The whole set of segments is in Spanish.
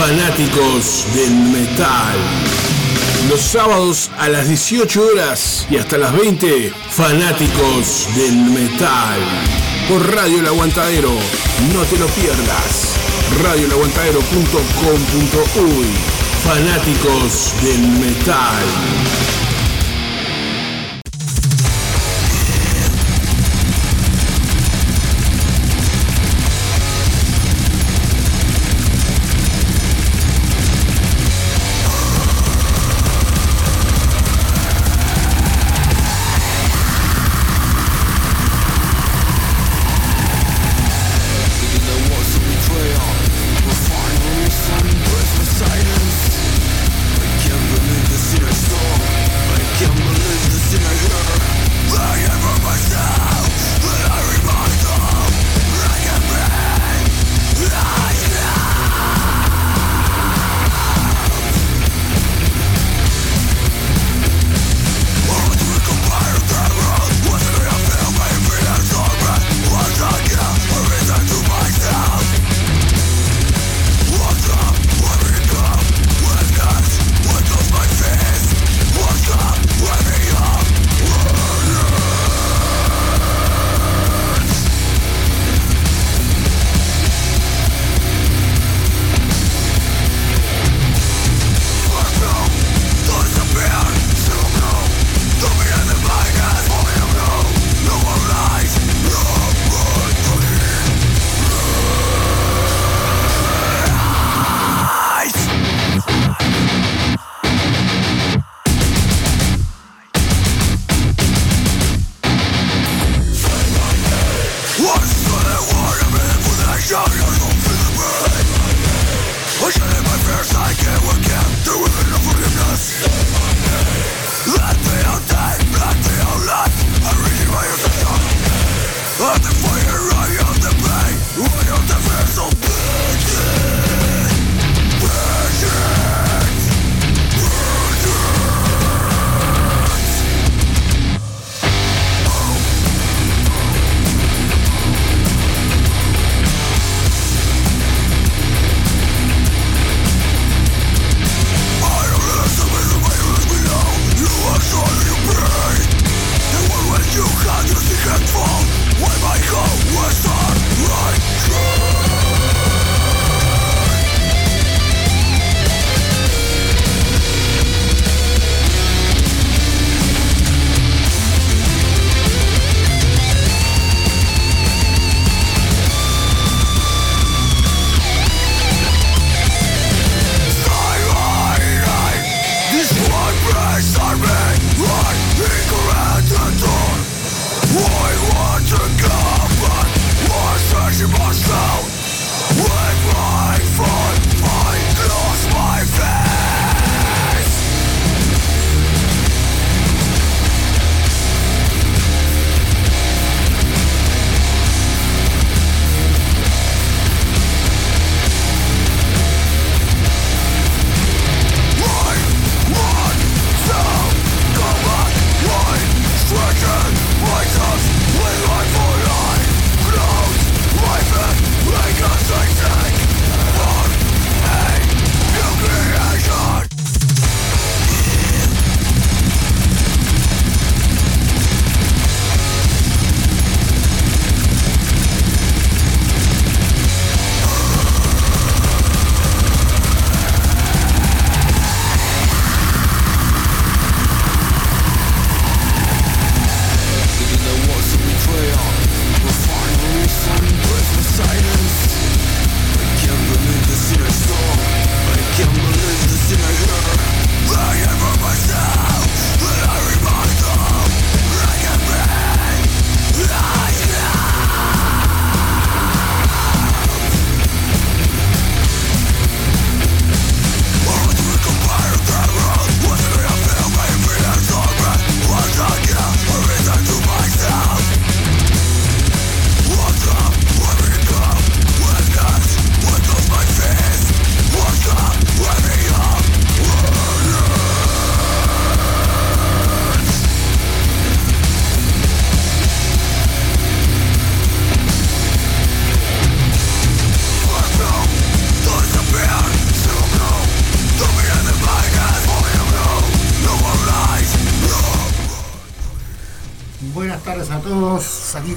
fanáticos del metal. Los sábados a las 18 horas y hasta las 20, fanáticos del metal. Por Radio El Aguantadero, no te lo pierdas. radioelaguantadero.com.uy Fanáticos del metal.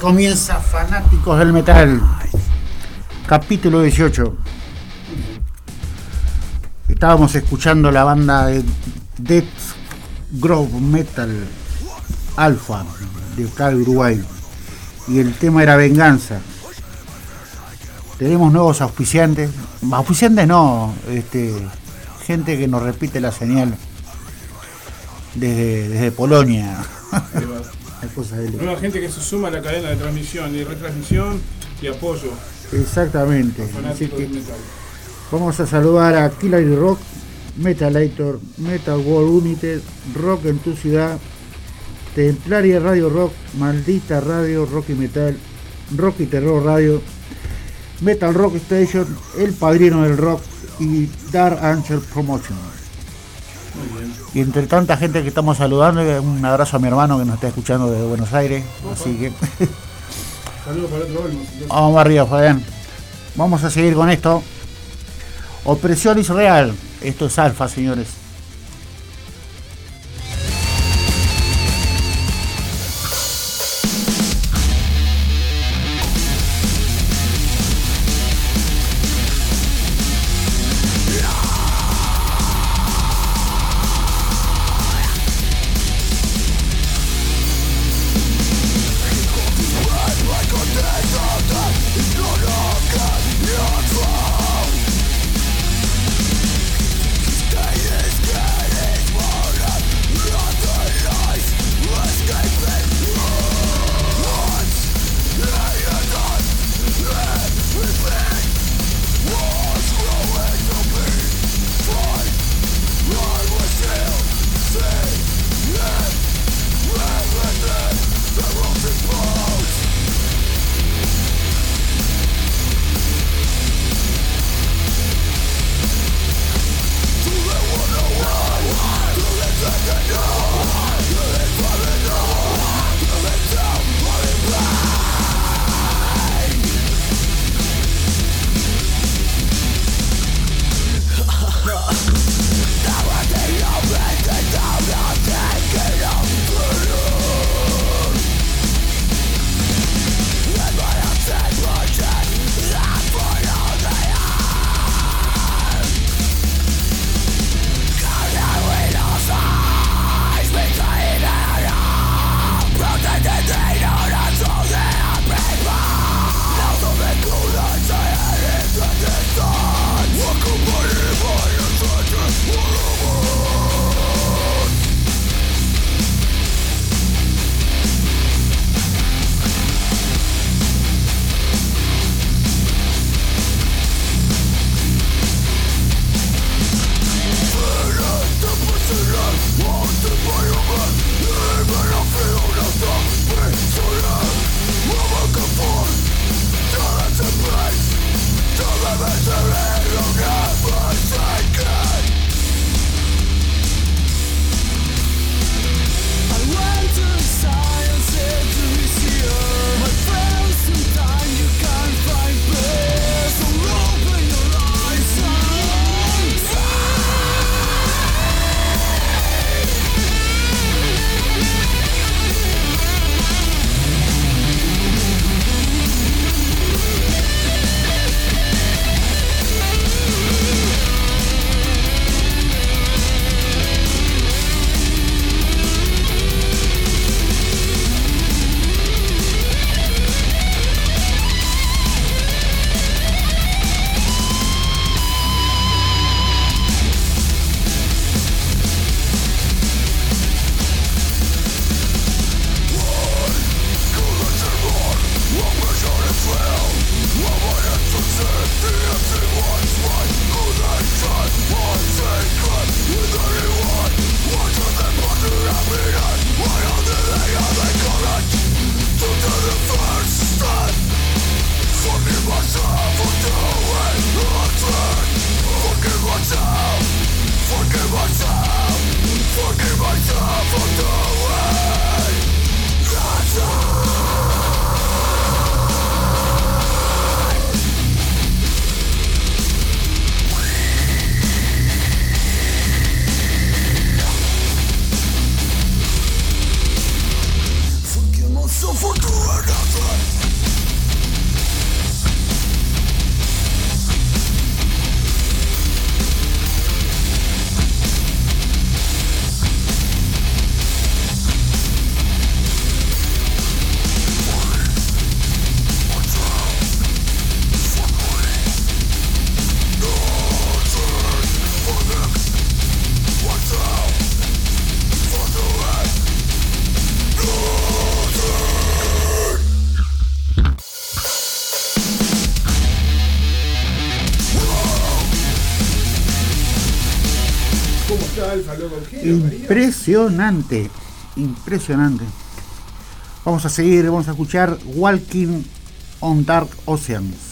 Comienza Fanáticos del Metal, capítulo 18. Estábamos escuchando la banda de Death Grove Metal Alpha de acá Uruguay. Y el tema era Venganza. Tenemos nuevos auspiciantes. Auspiciantes no, este, gente que nos repite la señal desde, desde Polonia. Nueva gente que se suma a la cadena de transmisión y retransmisión y apoyo. Exactamente. vamos a saludar a Killer Rock, Metalator, Metal World United, Rock en tu ciudad, Templaria Radio Rock, Maldita Radio, Rock y Metal, Rock y Terror Radio, Metal Rock Station, El Padrino del Rock y Dark Angel Promotion. Y entre tanta gente que estamos saludando, un abrazo a mi hermano que nos está escuchando desde Buenos Aires. Así que. Saludos para otro Vamos arriba, Fabián. Vamos a seguir con esto. Opresión real. Esto es alfa, señores. Impresionante, impresionante. Vamos a seguir, vamos a escuchar Walking on Dark Oceans.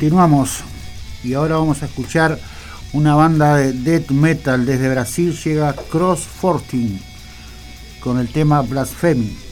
Continuamos y ahora vamos a escuchar una banda de death metal desde Brasil llega Cross 14 con el tema Blasphemy.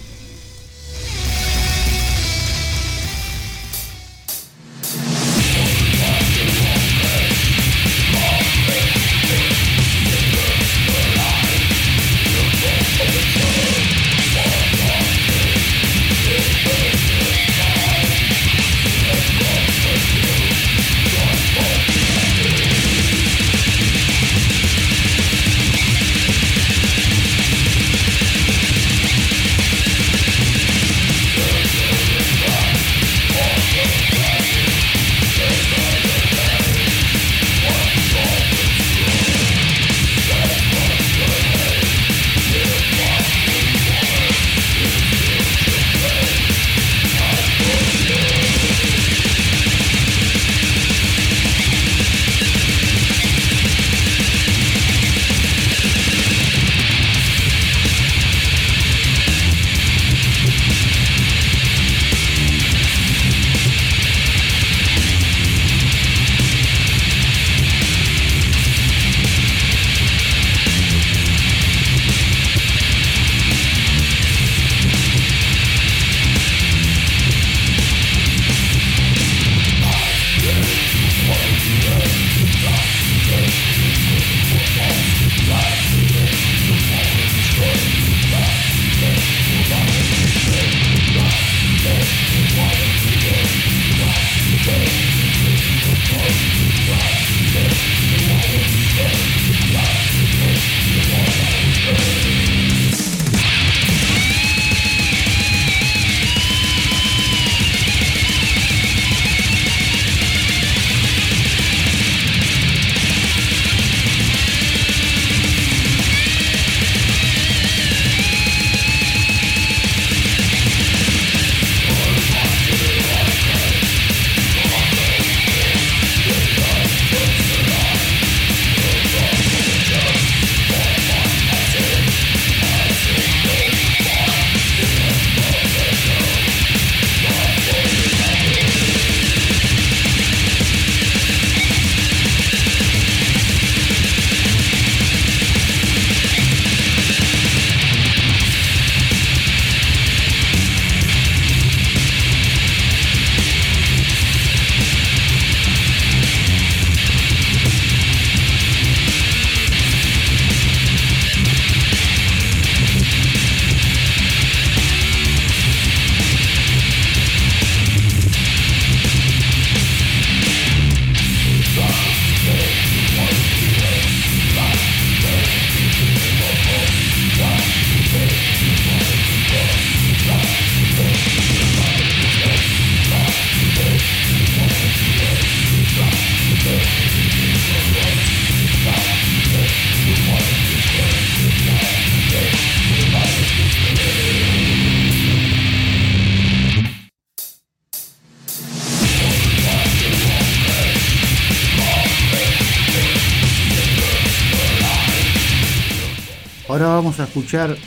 Escuchar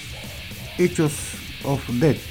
Hechos of Death.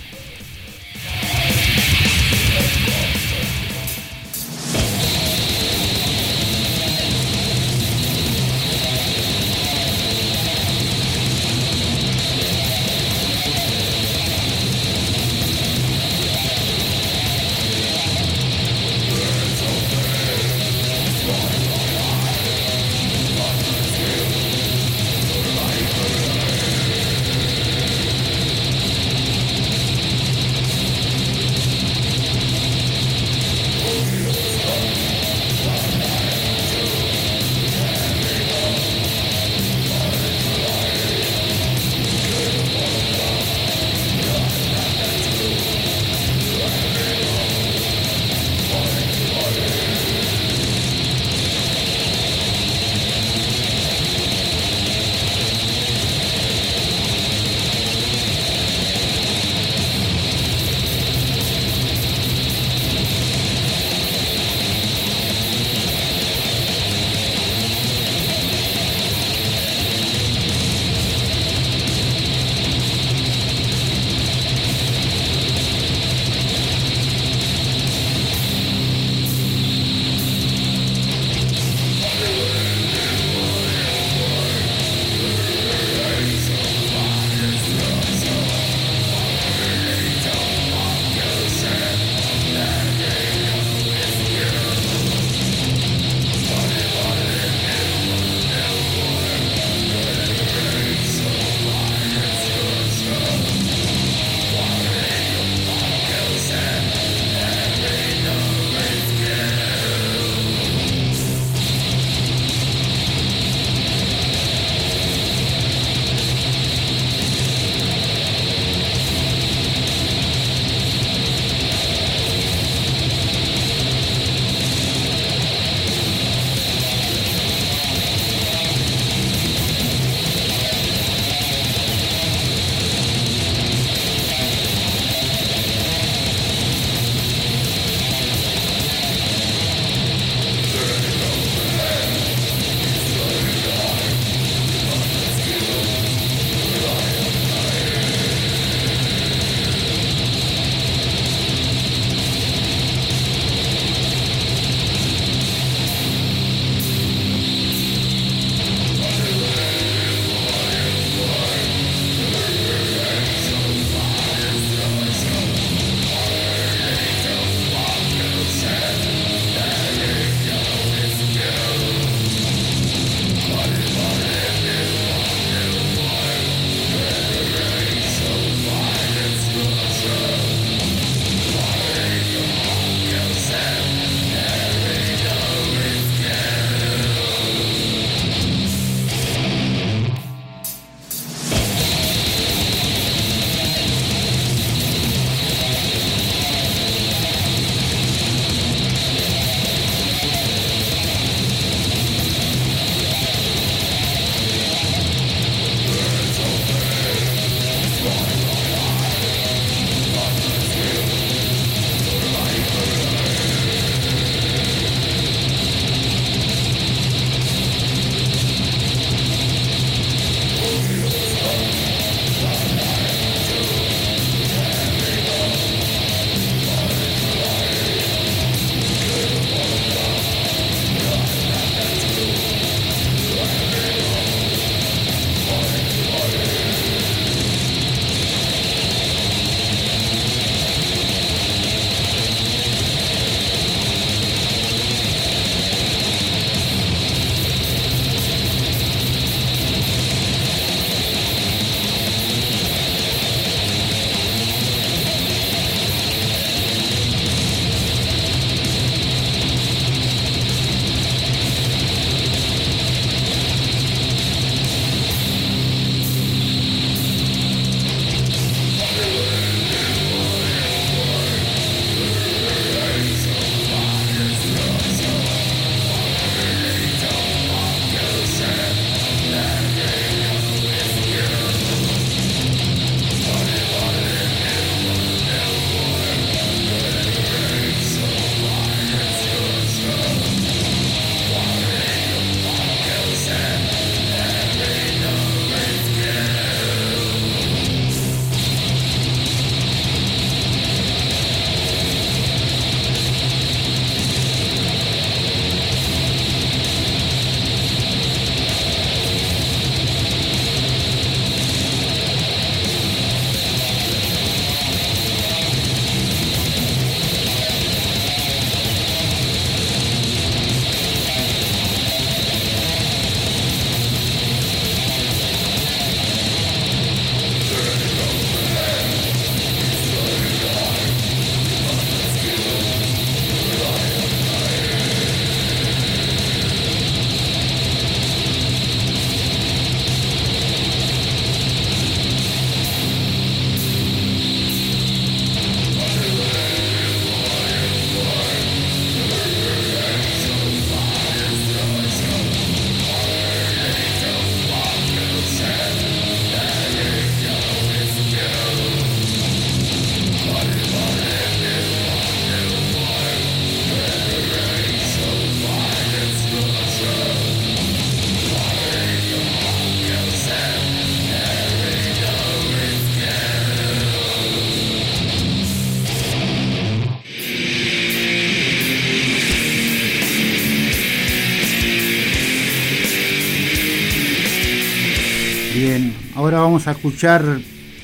Vamos a escuchar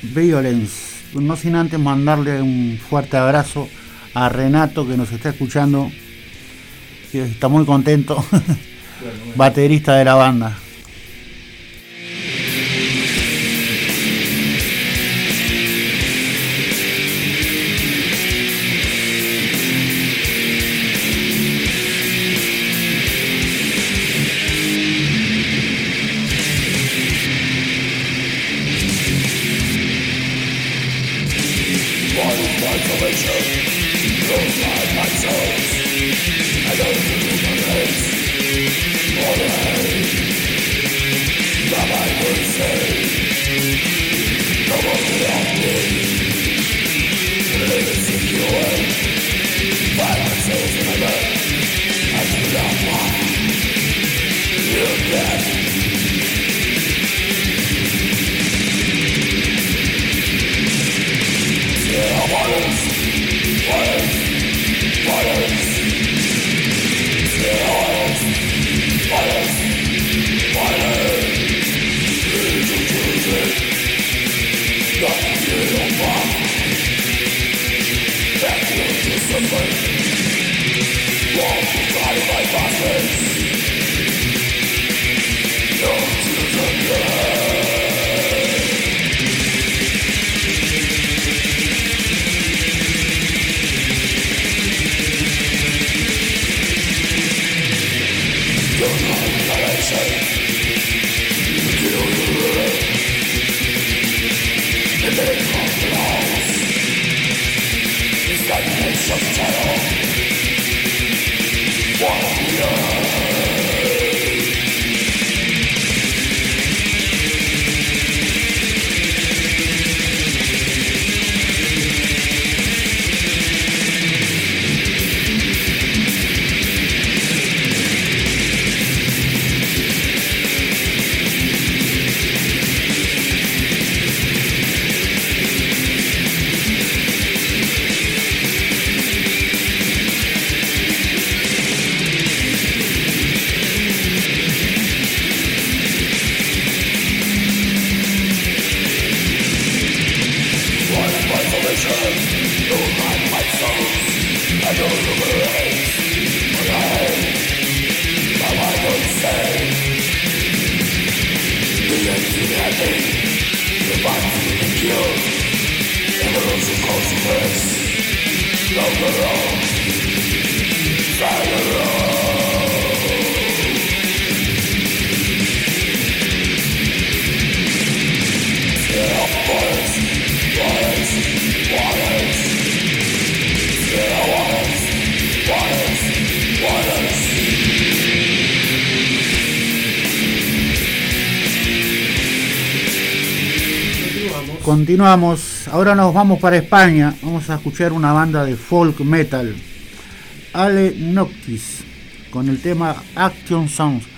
Violence. No sin antes mandarle un fuerte abrazo a Renato que nos está escuchando. Que está muy contento. Baterista de la banda. Continuamos, ahora nos vamos para España, vamos a escuchar una banda de folk metal, Ale Noctis, con el tema Action Sounds.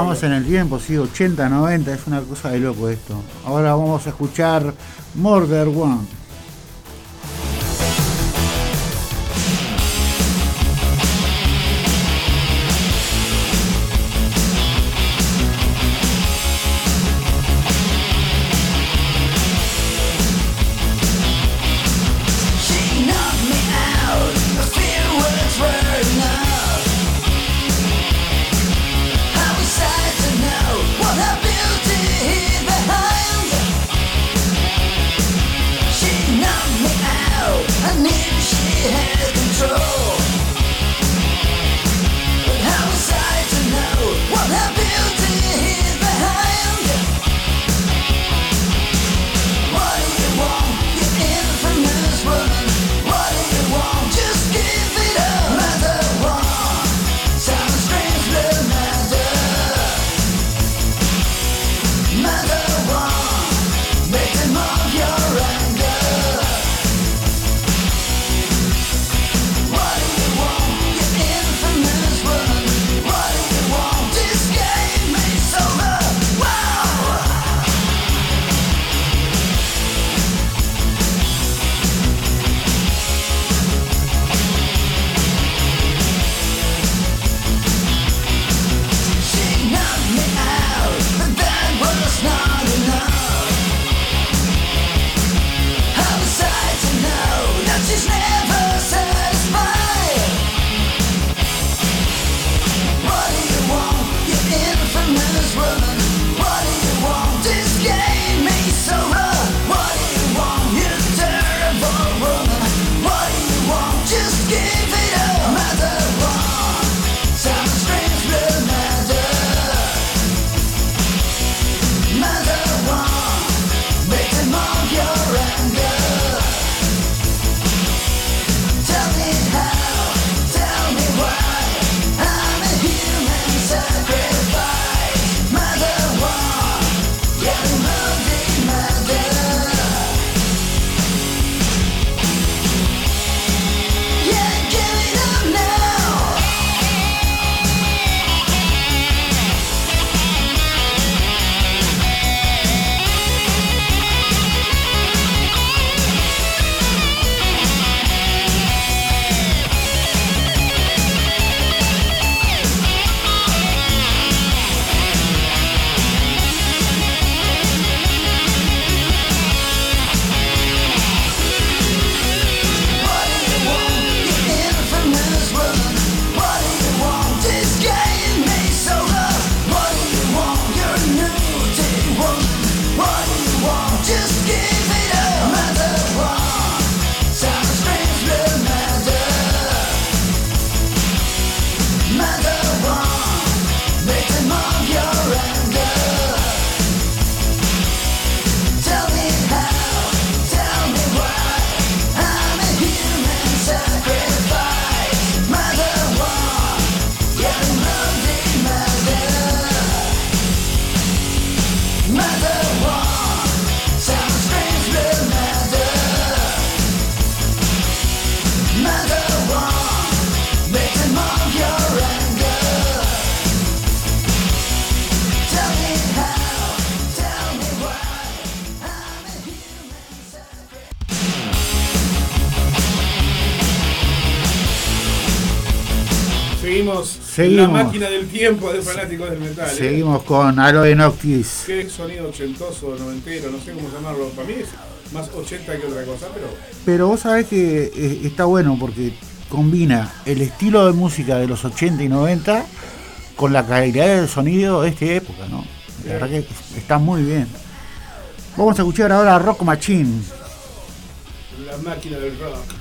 Bajamos en el tiempo, sí, 80, 90, es una cosa de loco esto. Ahora vamos a escuchar Murder One. Seguimos, la máquina del tiempo de fanáticos del metal. ¿eh? Seguimos con Aloe Noctis. Qué sonido ochentoso, noventero, no sé cómo llamarlo. Para mí es más 80 que otra cosa, pero. Pero vos sabés que eh, está bueno porque combina el estilo de música de los 80 y 90 con la calidad del sonido de esta época, ¿no? La verdad que está muy bien. Vamos a escuchar ahora Rock Machine. La máquina del rock.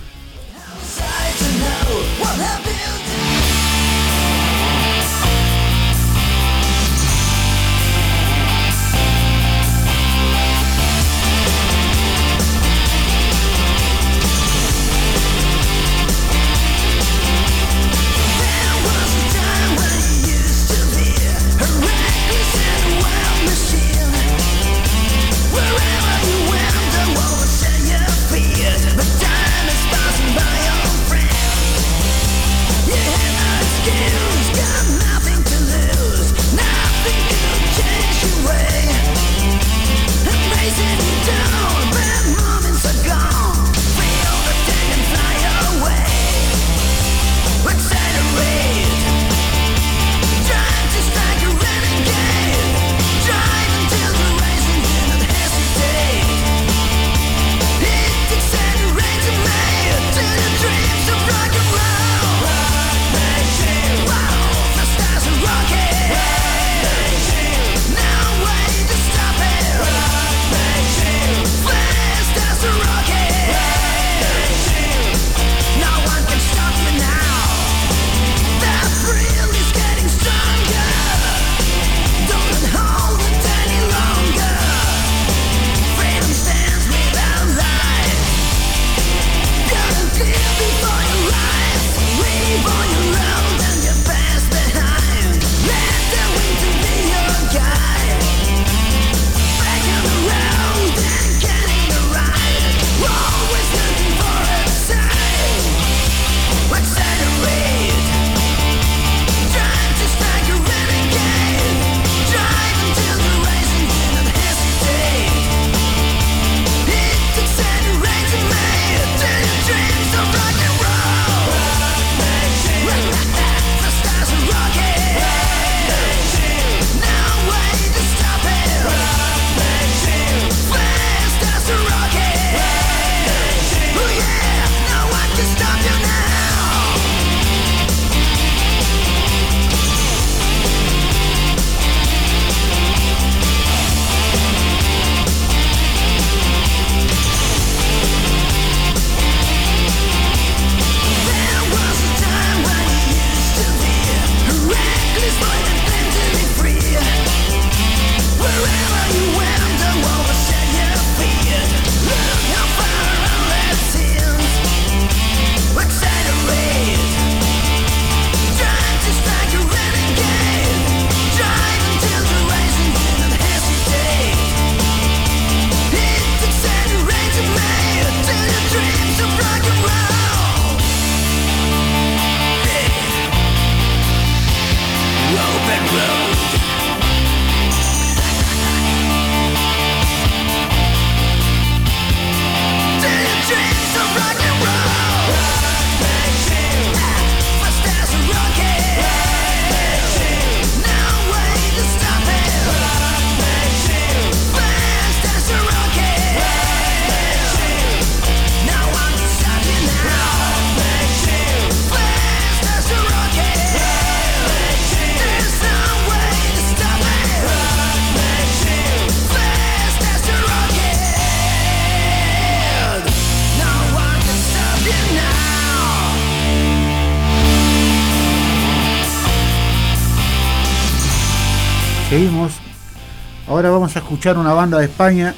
Escuchar una banda de España,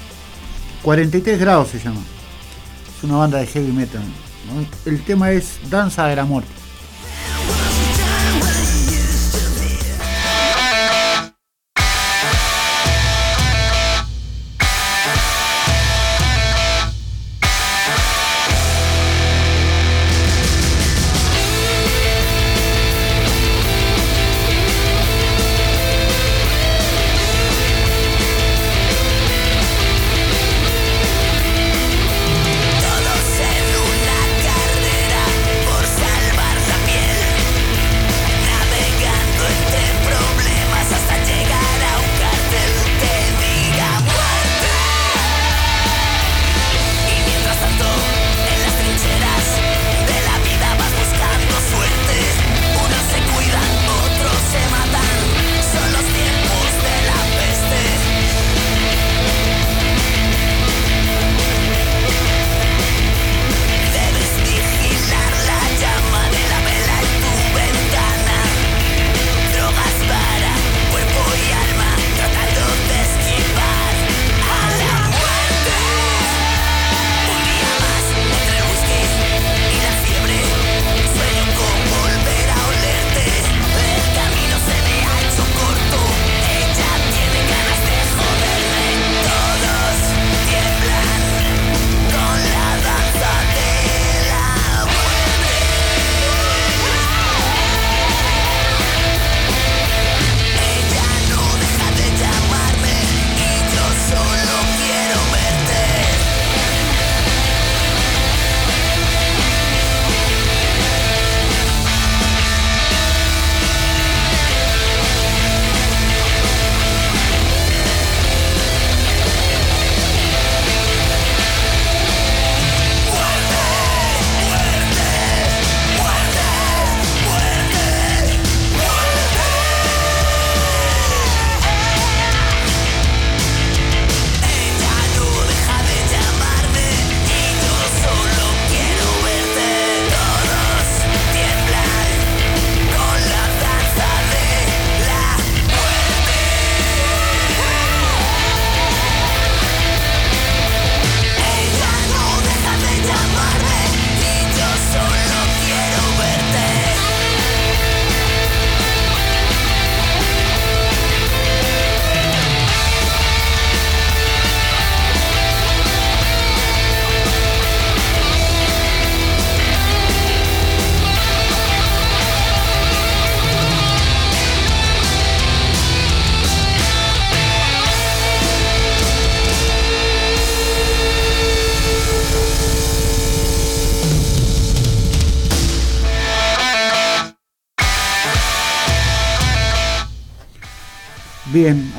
43 grados se llama. Es una banda de heavy metal. El tema es Danza de la Muerte.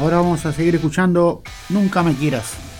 Ahora vamos a seguir escuchando Nunca me quieras.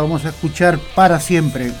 Vamos a escuchar para siempre.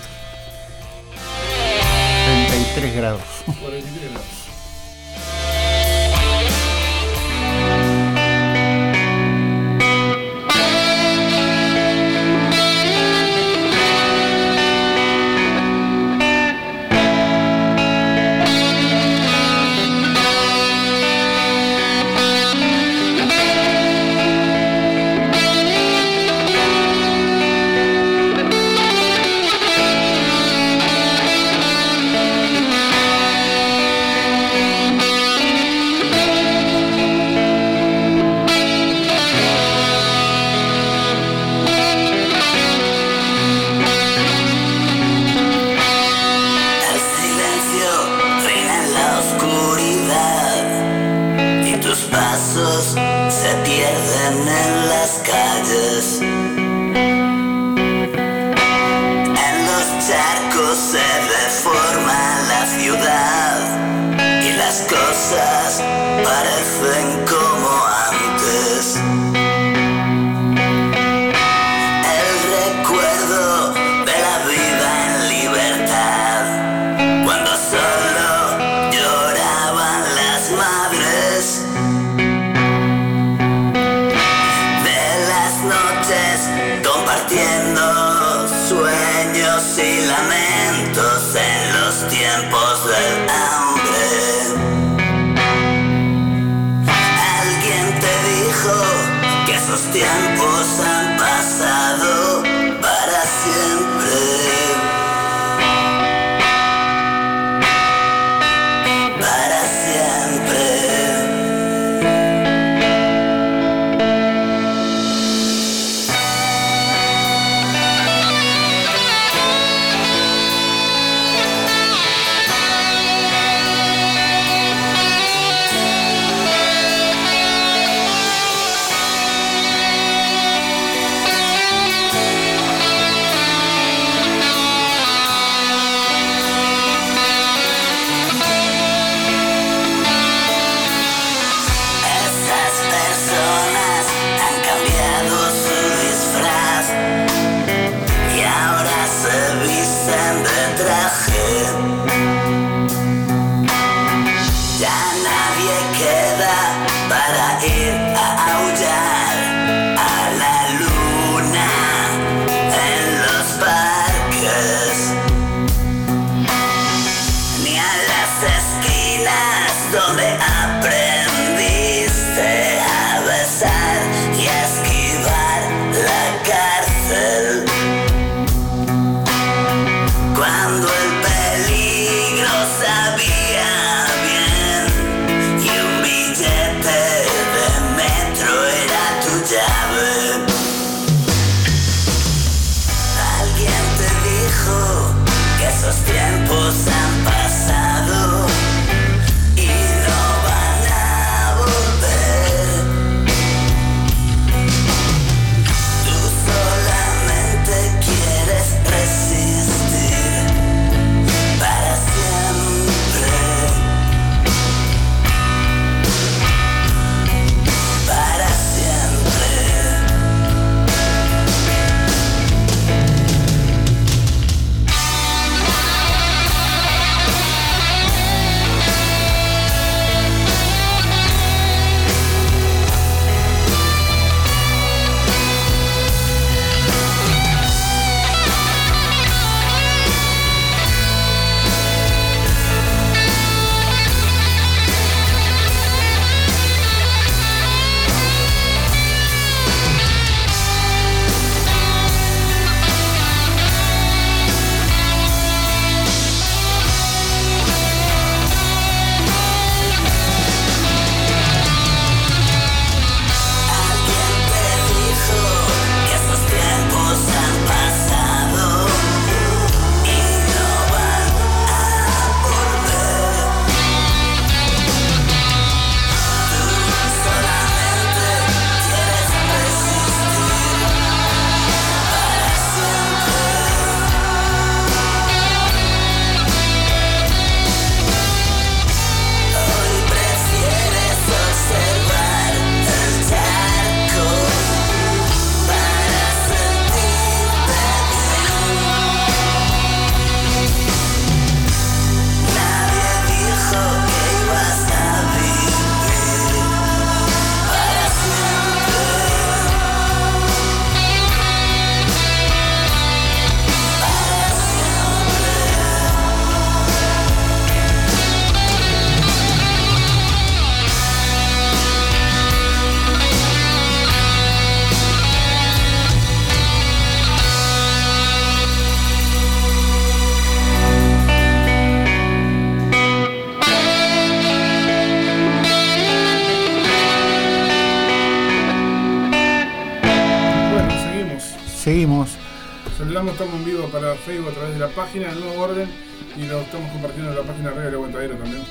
Facebook a través de la página de Nuevo Orden y lo estamos compartiendo en la página de Radio Aguantadero también.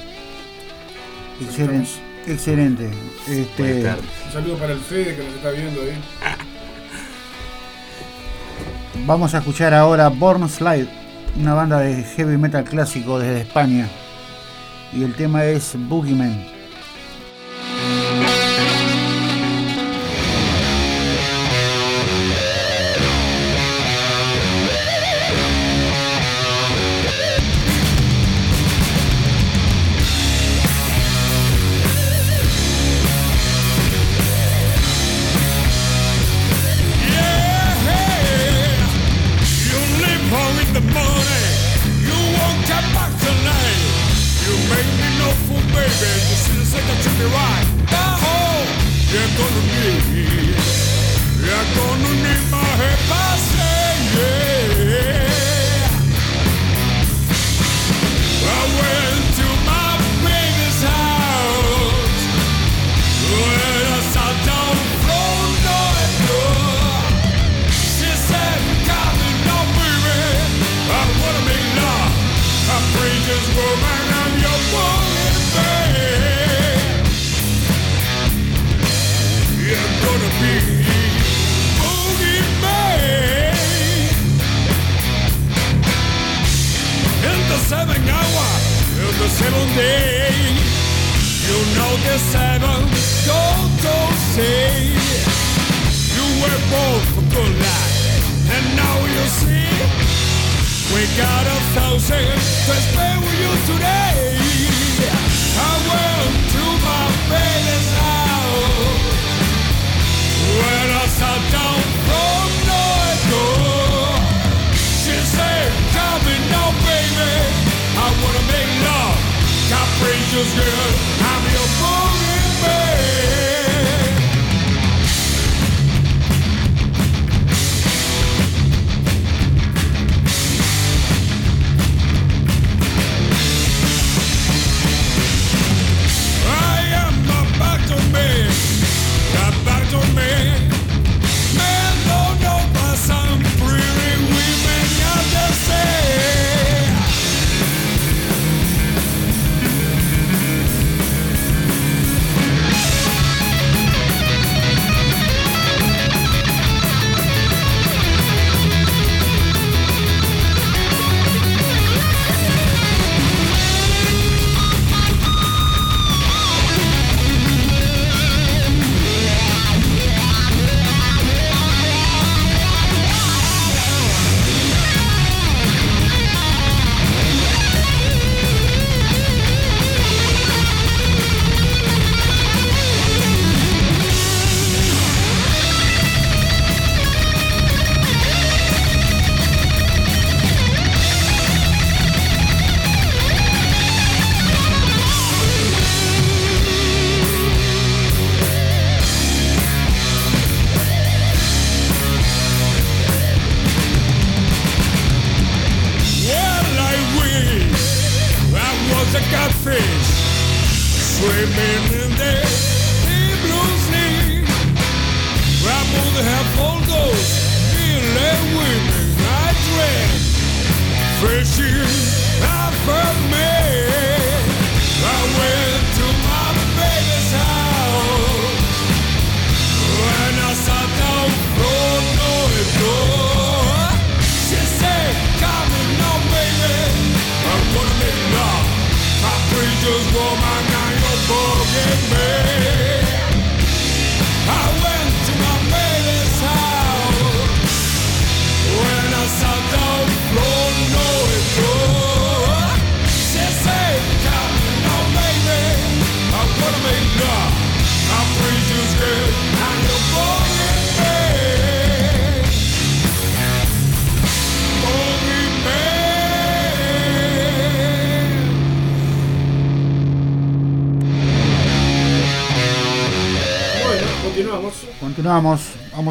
Excelente. Excelente. Este... Un saludo para el Fede que nos está viendo ahí. vamos a escuchar ahora Born Slide, una banda de heavy metal clásico desde España. Y el tema es Boogeyman.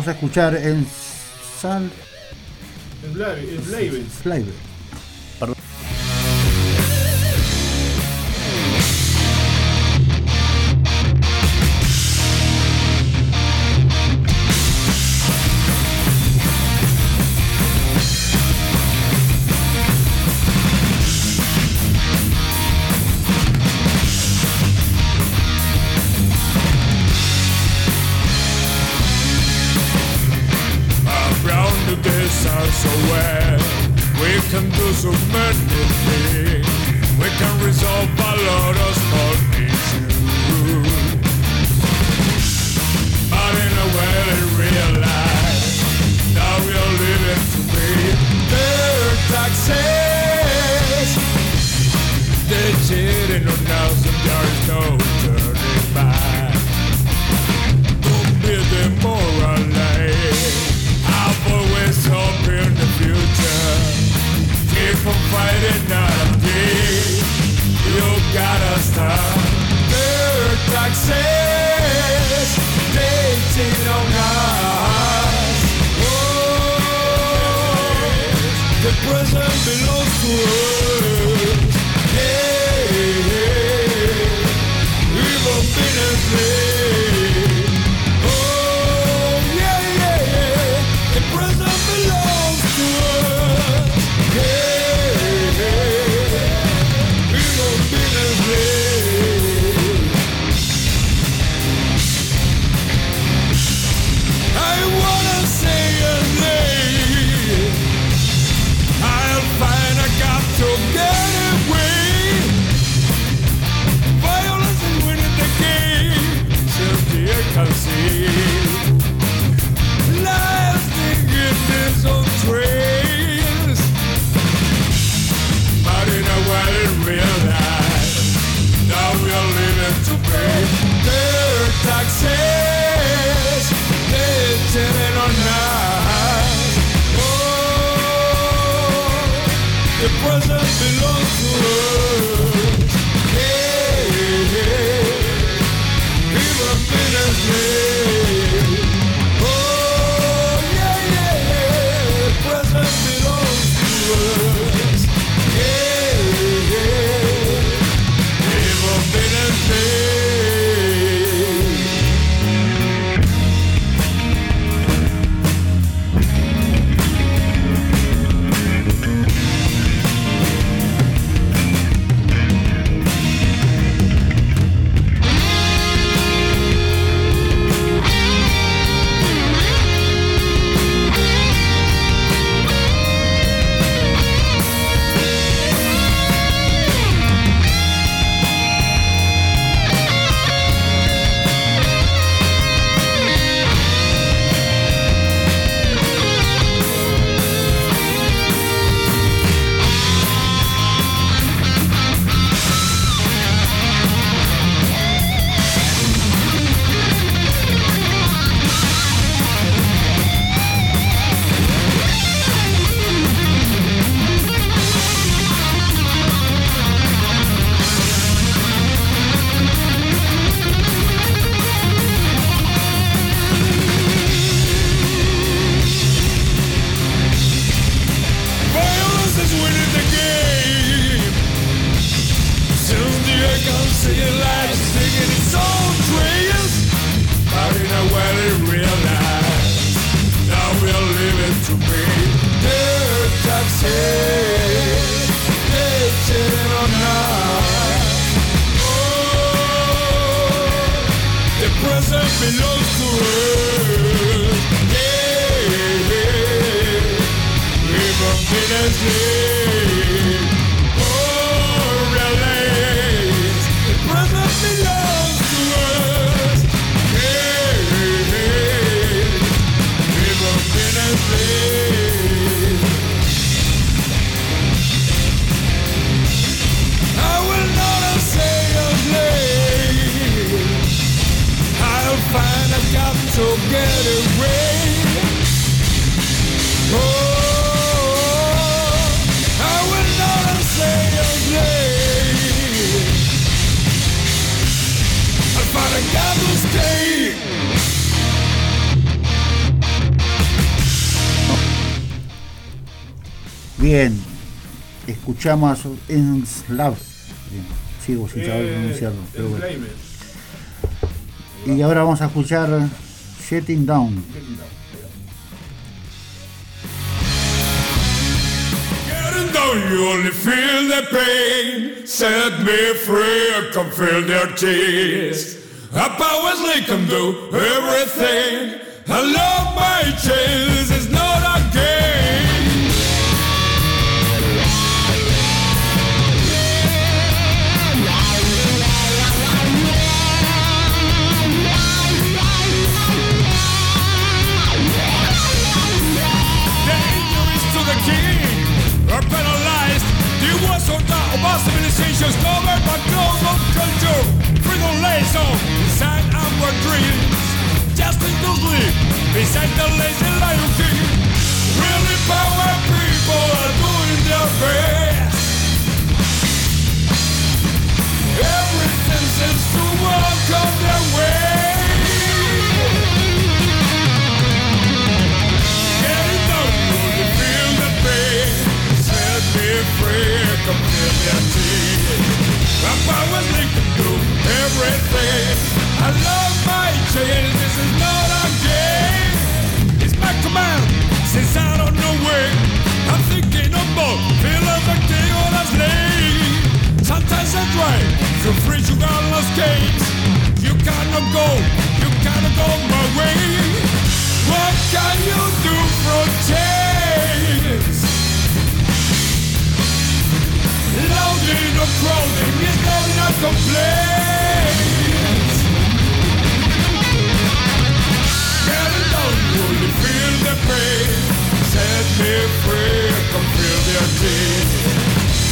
Vamos a escuchar en Sal. En rid me. llama Enslav. Sigo sin saber pronunciarlo, pero bueno. Y ahora vamos a escuchar Shutting Down. Though you only feel the pain, set me free, I can feel their tears. Up powers they can do everything. I love my chains, Flavor. discovered my global culture. Freedom lays on beside our dreams. Justice to sleep beside the lazy lion king. Really power people are doing their best. Everything seems to welcome their way. Getting down on the field of pain. Set me free, come feel power's linked to do everything. I love my chains, this is not a game. It's my command, since I don't know where. I'm thinking about feeling the king or the slave. Sometimes I try to free you got only feel the pain. Set me free, I feel.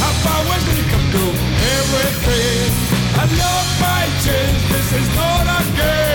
How can do everything. I love my change, this is not a game.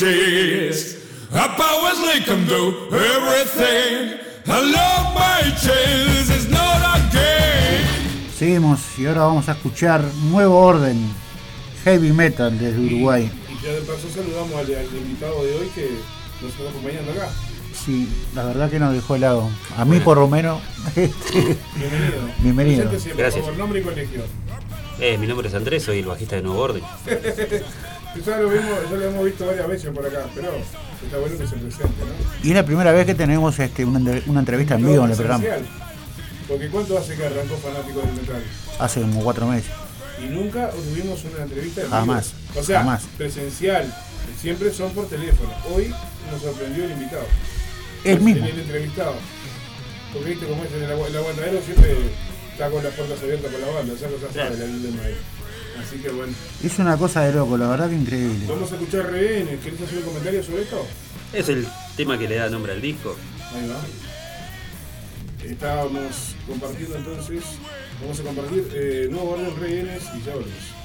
Our powers they can do everything. I love my chains, it's not a game. Seguimos y ahora vamos a escuchar Nuevo Orden, Heavy Metal desde Uruguay. Y ya de paso saludamos al, al invitado de hoy que nos está acompañando acá. Sí, la verdad que nos dejó helado. A mí por lo menos. Bienvenido. Bienvenido. Por Gracias. favor, nombre y colegio. Eh, mi nombre es Andrés, soy el bajista de Nuevo Orden. Ya lo, vimos, ya lo hemos visto varias veces por acá, pero está bueno que se presente, ¿no? Y es la primera vez que tenemos este, una, una entrevista en vivo en el programa. Porque ¿cuánto hace que arrancó Fanático del Metal? Hace como cuatro meses. Y nunca tuvimos una entrevista en Jamás, vivo. O sea, jamás. presencial. Siempre son por teléfono. Hoy nos sorprendió el invitado. El mismo. El, entrevistado. Porque viste como es el, agua- el aguantadero siempre está con las puertas abiertas por la banda, ya lo sabe la luz de maíz. Así que bueno. Es una cosa de loco, la verdad que increíble. Vamos a escuchar rehenes. ¿Querés hacer un comentario sobre esto? Es el tema que le da nombre al disco. Ahí va. Estábamos compartiendo entonces. Vamos a compartir eh, nuevo orden rehenes y ya volvemos.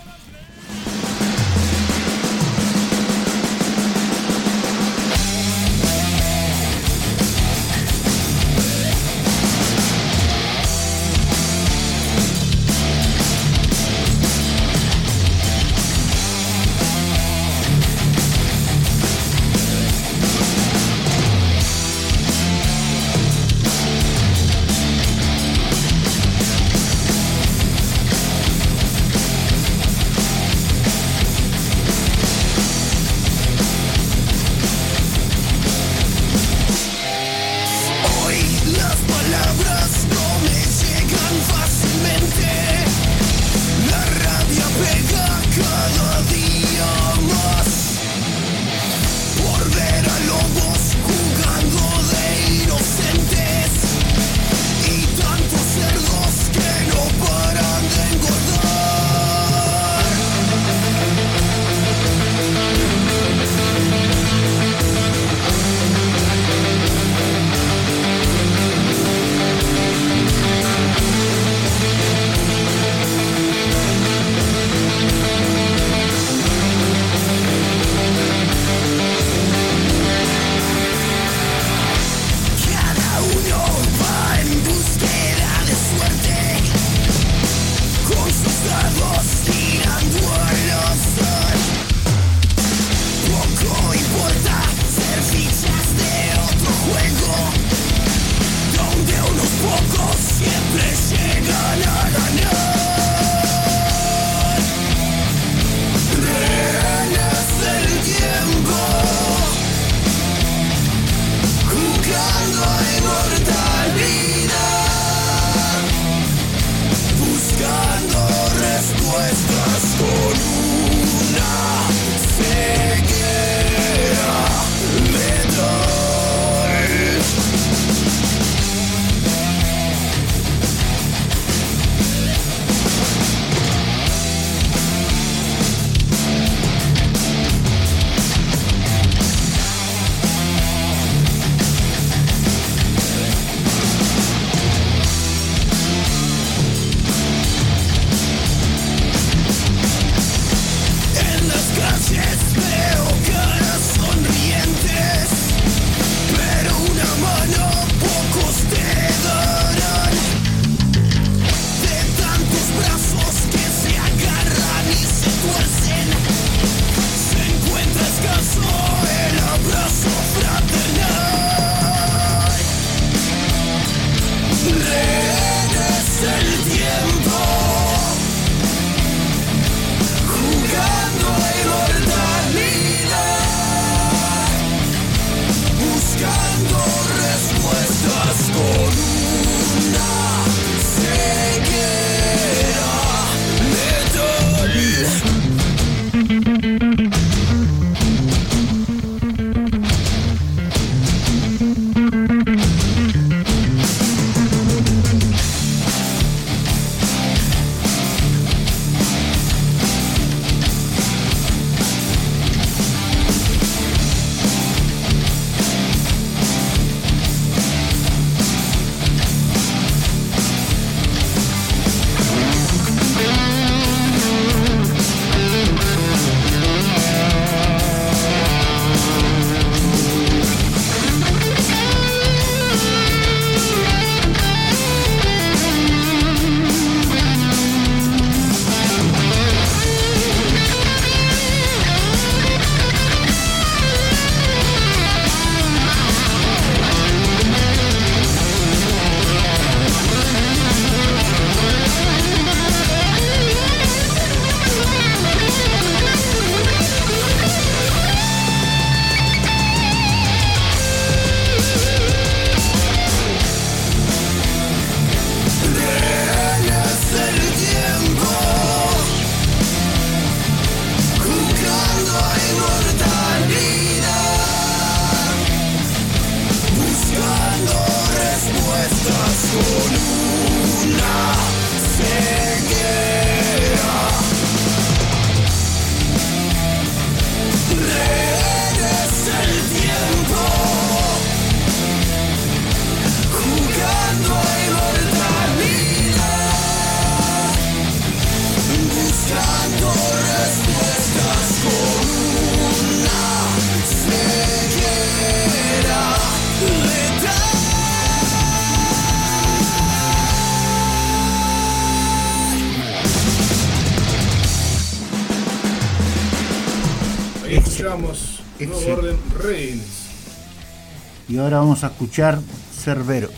Vamos a escuchar Cerbero.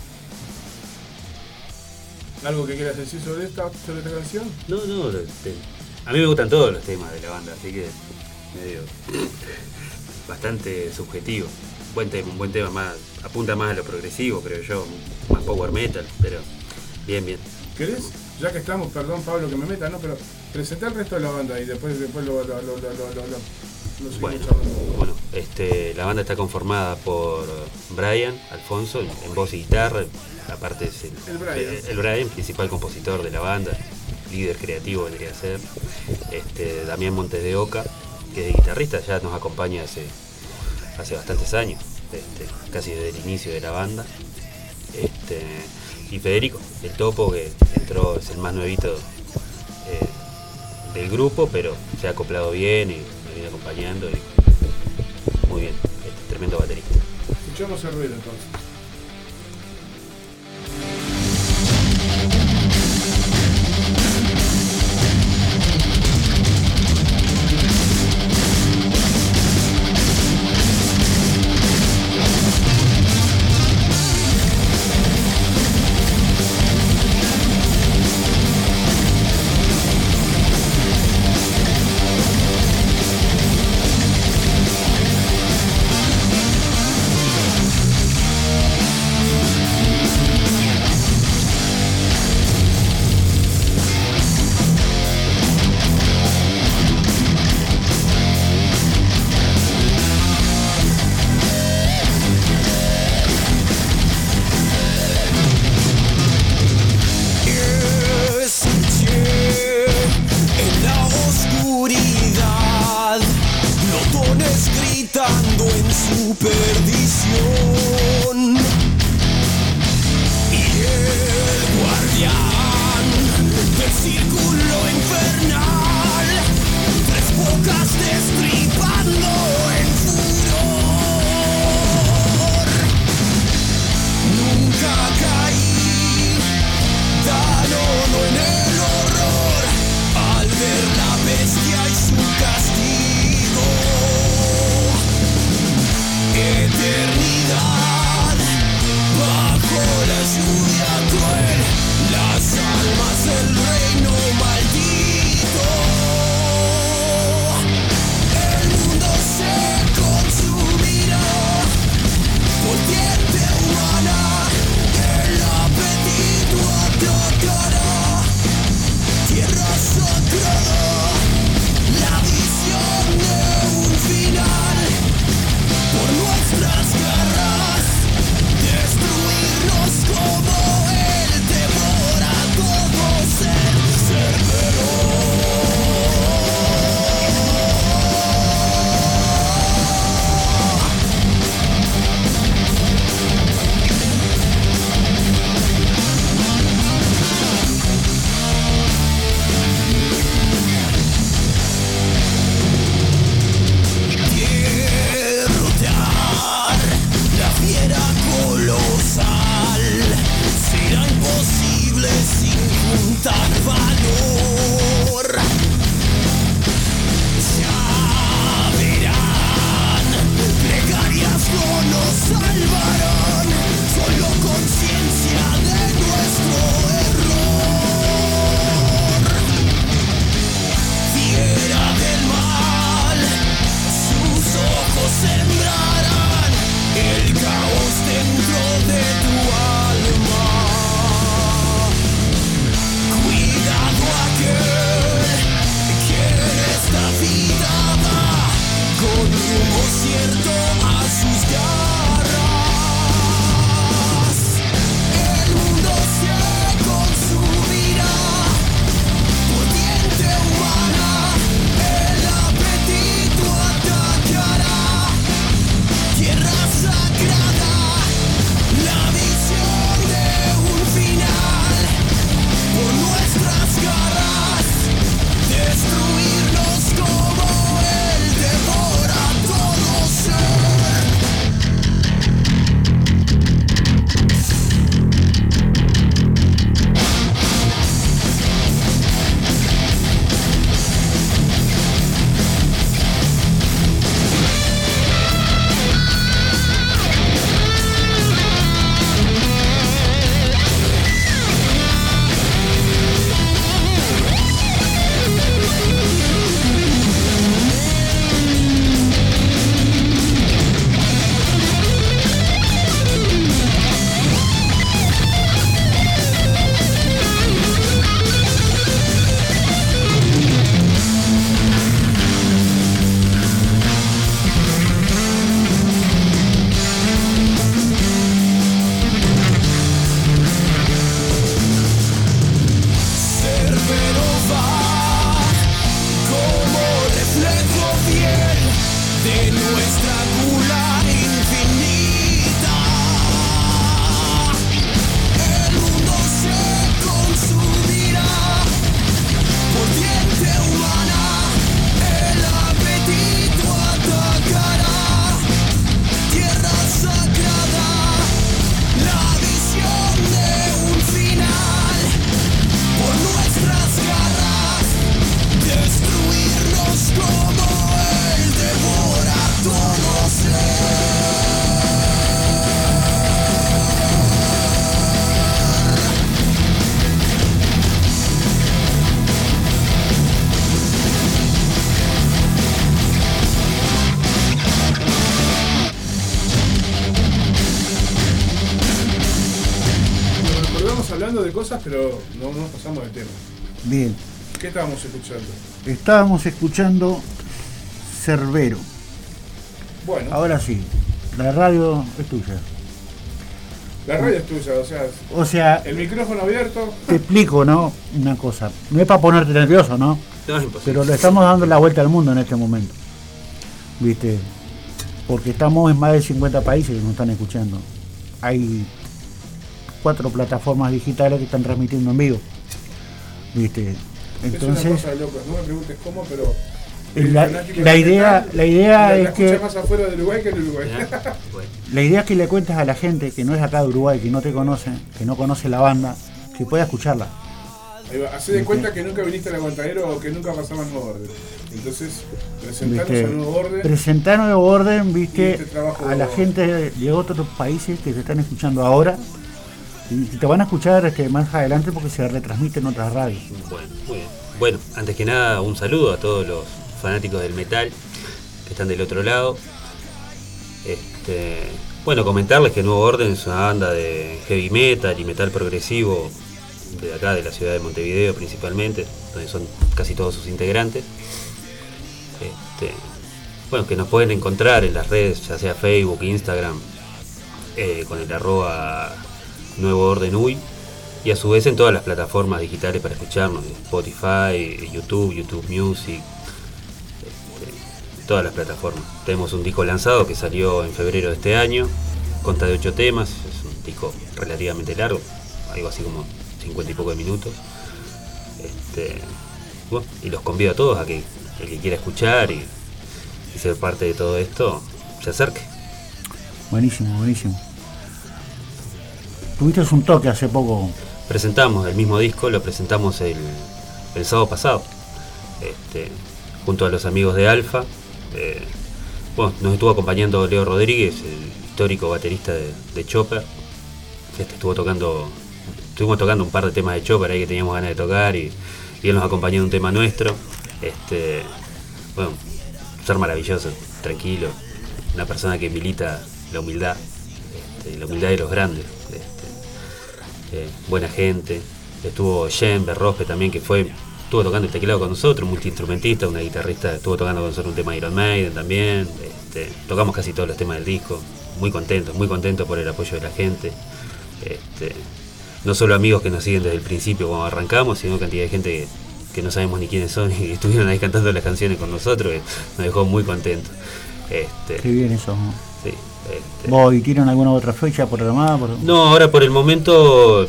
¿Algo que quieras decir sobre esta, sobre esta canción? No, no, lo- te- a mí me gustan todos los temas de la banda, así que medio bastante subjetivo. Buen tema, un buen tema más, apunta más a lo progresivo, creo yo, más power metal, pero bien, bien. ¿Querés? Ya que estamos, perdón Pablo que me meta, ¿no? Pero presenta el resto de la banda y después, después lo, lo, lo, lo, Bueno, bueno, este, la banda está conformada por Brian Alfonso en, en voz y guitarra, aparte es el, El Brian. el- el Brian, principal compositor de la banda, líder creativo vendría a ser, este, Damián Montes de Oca, que es guitarrista, ya nos acompaña hace, hace bastantes años, este, casi desde el inicio de la banda, este, y Federico, el topo que entró, es el más nuevito eh, del grupo, pero se ha acoplado bien y acompañando y muy bien, este, tremendo baterista. Escuchamos el ruido entonces. Pero no nos pasamos del tema. Bien, ¿Qué estábamos escuchando? estábamos escuchando Cerbero. Bueno, Ahora sí, la radio es tuya. la radio es tuya, o sea, O sea, el micrófono abierto. te explico, ¿no? Una cosa. No es para ponerte nervioso, ¿no? No, es imposible. Pero le estamos dando la vuelta al mundo en este momento. ¿Viste? Porque estamos en más de 50 países que nos están escuchando. Hay cuatro plataformas digitales que están transmitiendo en vivo. ¿Viste? es una Entonces, cosa de locos. No me preguntes cómo, pero. la, idea, metal la idea la- la es que más afuera del Uruguay que en Uruguay. La idea es que le cuentes a la gente que no es acá de Uruguay, que no te conoce, que no conoce la banda, que pueda escucharla. Hacé de cuenta que nunca viniste al aguantadero o que nunca pasabas nuevo orden. Entonces, presentanos ¿Viste? a nuevo orden. Presentar nuevo orden, viste, este a la gente de otros países que se están escuchando ahora y que te van a escuchar este, más adelante porque se retransmite en otras radios. Bueno, muy bien. Bueno, antes que nada, un saludo a todos los fanáticos del metal que están del otro lado. Este, bueno, comentarles que Nuevo Orden es una banda de heavy metal y metal progresivo de acá, de la ciudad de Montevideo principalmente, donde son casi todos sus integrantes. Este, bueno, que nos pueden encontrar en las redes, ya sea Facebook, Instagram, eh, con el arroba Nuevo Orden UI y a su vez en todas las plataformas digitales para escucharnos, Spotify, YouTube, YouTube Music, este, todas las plataformas. Tenemos un disco lanzado que salió en febrero de este año, consta de 8 temas, es un disco relativamente largo, algo así como 50 y poco de minutos. Este, bueno, y los convido a todos a que el que quiera escuchar y ser parte de todo esto se acerque. Buenísimo, buenísimo. Tuviste un toque hace poco. presentamos el mismo disco, lo presentamos el, sábado pasado, este, junto a los amigos de Alfa. eh, bueno, nos estuvo acompañando Leo Rodríguez, el histórico baterista de, de Chopper. Este, estuvo tocando, estuvimos tocando un par de temas de Chopper ahí que teníamos ganas de tocar y, y él nos acompañó en un tema nuestro. Este, bueno, ser maravilloso, tranquilo, una persona que milita la humildad, este, la humildad de los grandes. Eh, buena gente. Estuvo Jen Berrospe también, que fue, estuvo tocando el teclado con nosotros, multiinstrumentista, una guitarrista, estuvo tocando con nosotros un tema de Iron Maiden también. Este, tocamos casi todos los temas del disco. Muy contentos, muy contentos por el apoyo de la gente. Este, no solo amigos que nos siguen desde el principio cuando arrancamos, sino cantidad de gente que, no sabemos ni quiénes son y estuvieron ahí cantando las canciones con nosotros, que nos dejó muy contentos. Este, Qué bien eso. ¿no? Este, ¿Vos y tienen alguna otra fecha programada? Por... no, ahora por el momento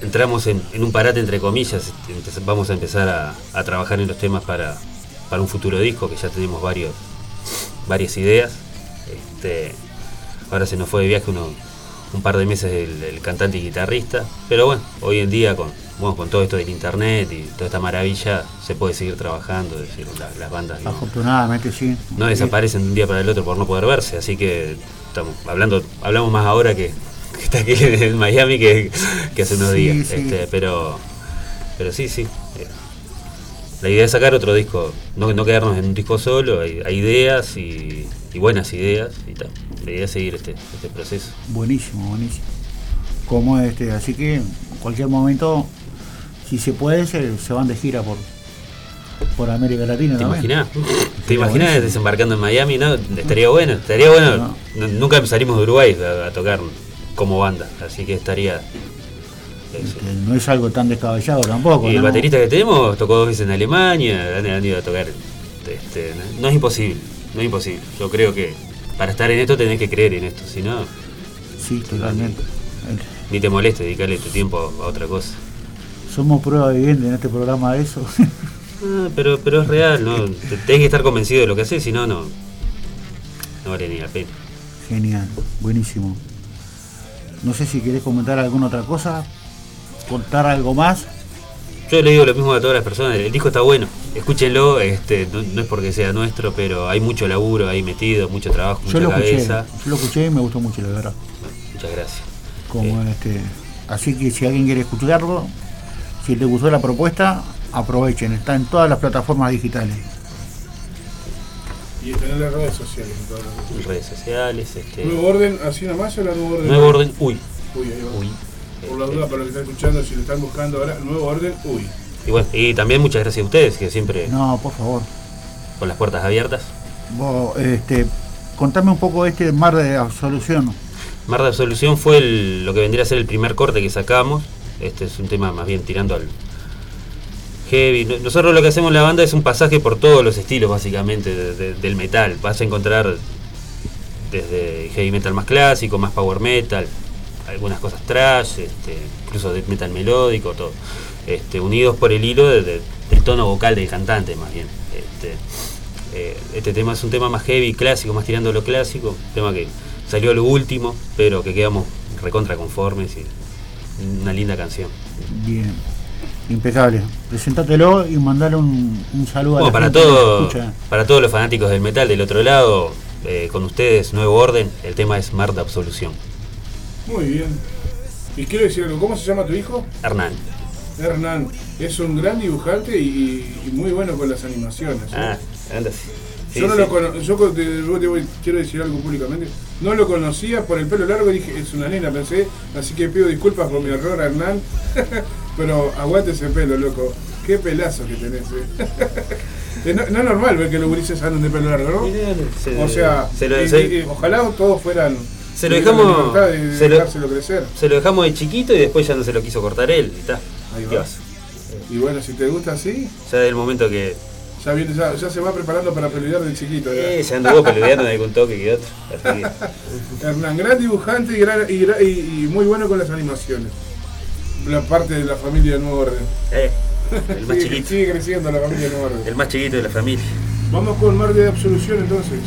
entramos en, en un parate entre comillas, empe- vamos a empezar a, a trabajar en los temas para, para un futuro disco, que ya tenemos varios, varias ideas. Este, ahora se nos fue de viaje uno, un par de meses el, el cantante y guitarrista, pero bueno, hoy en día con, bueno, con todo esto del internet y toda esta maravilla se puede seguir trabajando, es decir, la- las bandas no- Afortunadamente sí. no desaparecen de un día para el otro por no poder verse, así que estamos hablando, hablamos más ahora que, que está aquí en Miami que, que hace unos Sí, días. sí. Este, pero, pero sí, sí. eh, La idea es sacar otro disco, no, no quedarnos en un disco solo, hay, hay ideas y, y buenas ideas y tal. La idea es seguir este, este proceso. Buenísimo, buenísimo. Como este, así que en cualquier momento, si se puede, se, se van de gira por, por América Latina. ¿Te imaginas? ¿Te imaginas desembarcando en Miami? No, estaría bueno, estaría bueno. No. Nunca salimos de Uruguay a, a tocar como banda, así que estaría. Que no es algo tan descabellado tampoco. Y el ¿no? baterista que tenemos tocó dos veces en Alemania, han, han ido a tocar. este, no, no es imposible, no es imposible. Yo creo que para estar en esto tenés que creer en esto, si no, Sí, totalmente. ni te moleste dedicarle tu tiempo a, a otra cosa. Somos prueba viviente en este programa de eso. Ah, pero, pero es real, ¿no? Te- Tenés que estar convencido de lo que haces, si no, no, no vale ni la pena. Genial, buenísimo. No sé si querés comentar alguna otra cosa, contar algo más. Yo le digo lo mismo a todas las personas, el disco está bueno, escúchenlo, este, no, no es porque sea nuestro, pero hay mucho laburo ahí metido, mucho trabajo, Yo mucha lo escuché, cabeza. yo lo escuché y me gustó mucho, la verdad. Bueno, muchas gracias. Como este, así que si alguien quiere escucharlo, si les gustó la propuesta, aprovechen, está en todas las plataformas digitales. Y en las redes sociales. en todas las redes. Sociales, este, Nuevo orden, así nomás o la nuevo orden. nuevo orden, uy, Uy, ahí va. uy. Por la duda, para los que están escuchando, si lo están buscando ahora, nuevo orden, uy. Y bueno, y también muchas gracias a ustedes, que siempre No, por favor. con las puertas abiertas. Vos, este, contame un poco de este mar de absolución. Mar de Absolución fue el- lo que vendría a ser el primer corte que sacamos. Este es un tema más bien tirando al heavy. No- Nosotros lo que hacemos en la banda es un pasaje por todos los estilos, básicamente, de- de- del metal. Vas a encontrar desde heavy metal más clásico, más power metal, algunas cosas trash, este, incluso death metal melódico, todo. Este, unidos por el hilo de- de- del tono vocal del cantante, más bien. Este, eh, este tema es un tema más heavy, clásico, más tirando lo clásico, tema que salió lo último, pero que quedamos recontra conformes y una linda canción. Bien. Impecable. Presentátelo y mandale un, un saludo Bueno, a la para, gente que todo, escucha. para todos los fanáticos del metal del otro lado, eh, con ustedes, Nuevo Orden, el tema es Mar de Absolución. Muy bien. Y quiero decir algo, ¿cómo se llama tu hijo? Hernán. Hernán. Es un gran dibujante y, y muy bueno con las animaciones. ¿eh? Ah, anda así. Sí, yo no lo cono- yo te, yo te voy- quiero decir algo públicamente. No lo conocía por el pelo largo y dije, es una nena, pensé. Así que pido disculpas por mi error, Hernán. Pero aguante ese pelo, loco. Qué pelazo que tenés. eh. No, no es normal ver que los gurises andan de pelo largo, ¿no? Se- O sea, se lo, y- se- y- y ojalá todos fueran. Se lo dejamos- de se lo- crecer. se lo dejamos de chiquito y después ya no se lo quiso cortar él. y está. Ahí ¿Qué va. vas? Y bueno, si te gusta así, Ya del momento que ya, viene, ya, ya se va preparando para pelear de chiquito. ya. eh, se anduvo peludeando en algún toque que otro. Así que, Hernán, gran dibujante y, gran- y gra- y- y muy bueno con las animaciones. La parte de la familia de Nuevo Orden. eh, el más Sigue- chiquito. Sigue creciendo la familia de Nuevo Orden. El más chiquito de la familia. Vamos con Mar de Absolución entonces.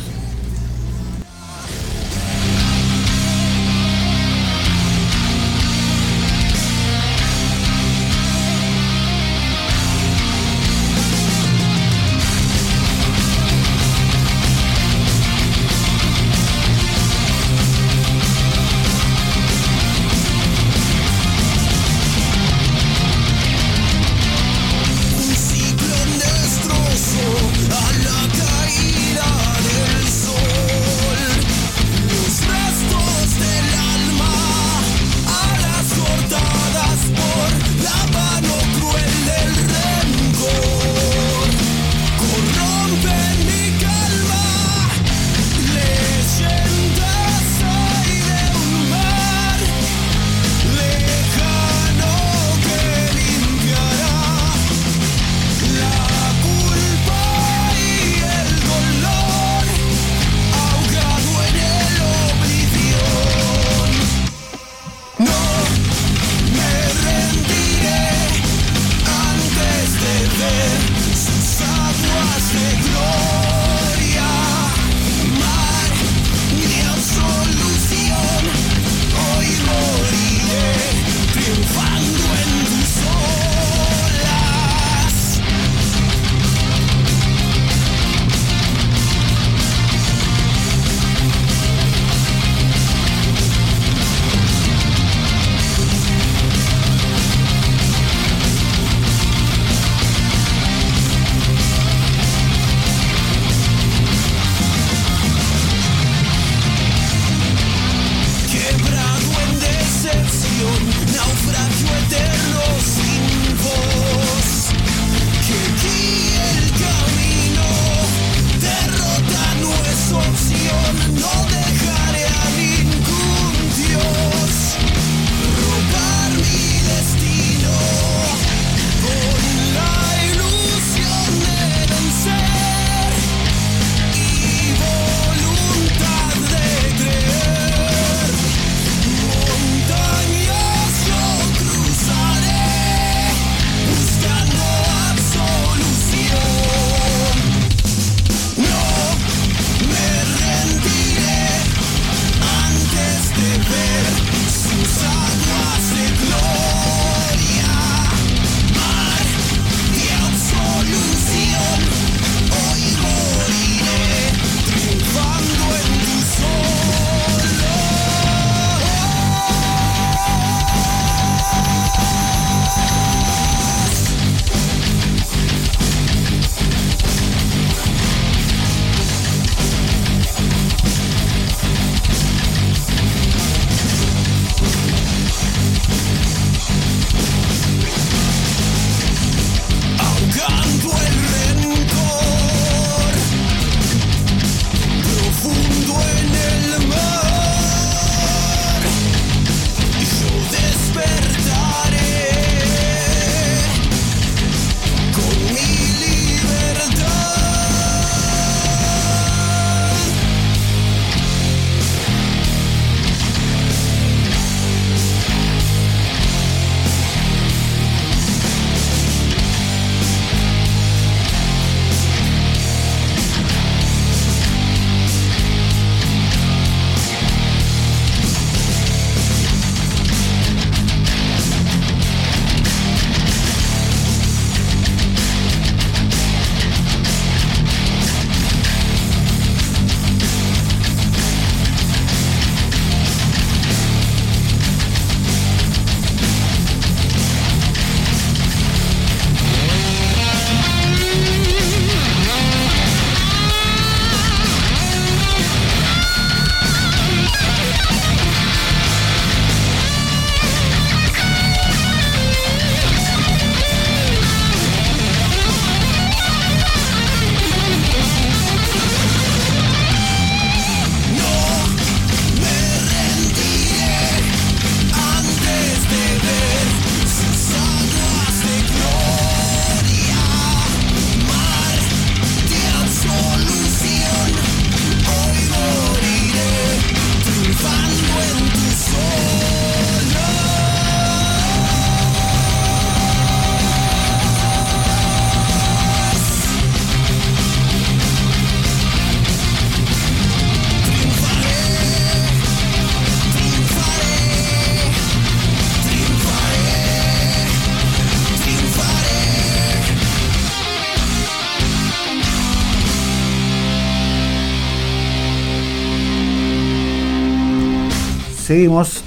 Seguimos.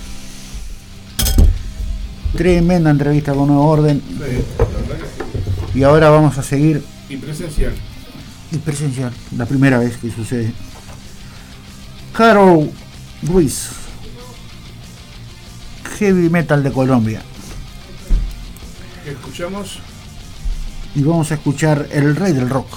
Tremenda entrevista con Nuevo Orden. Y ahora vamos a seguir Y presencial. y presencial, la primera vez que sucede. Carol Ruiz, Heavy Metal de Colombia. Escuchamos. Y vamos a escuchar El Rey del Rock.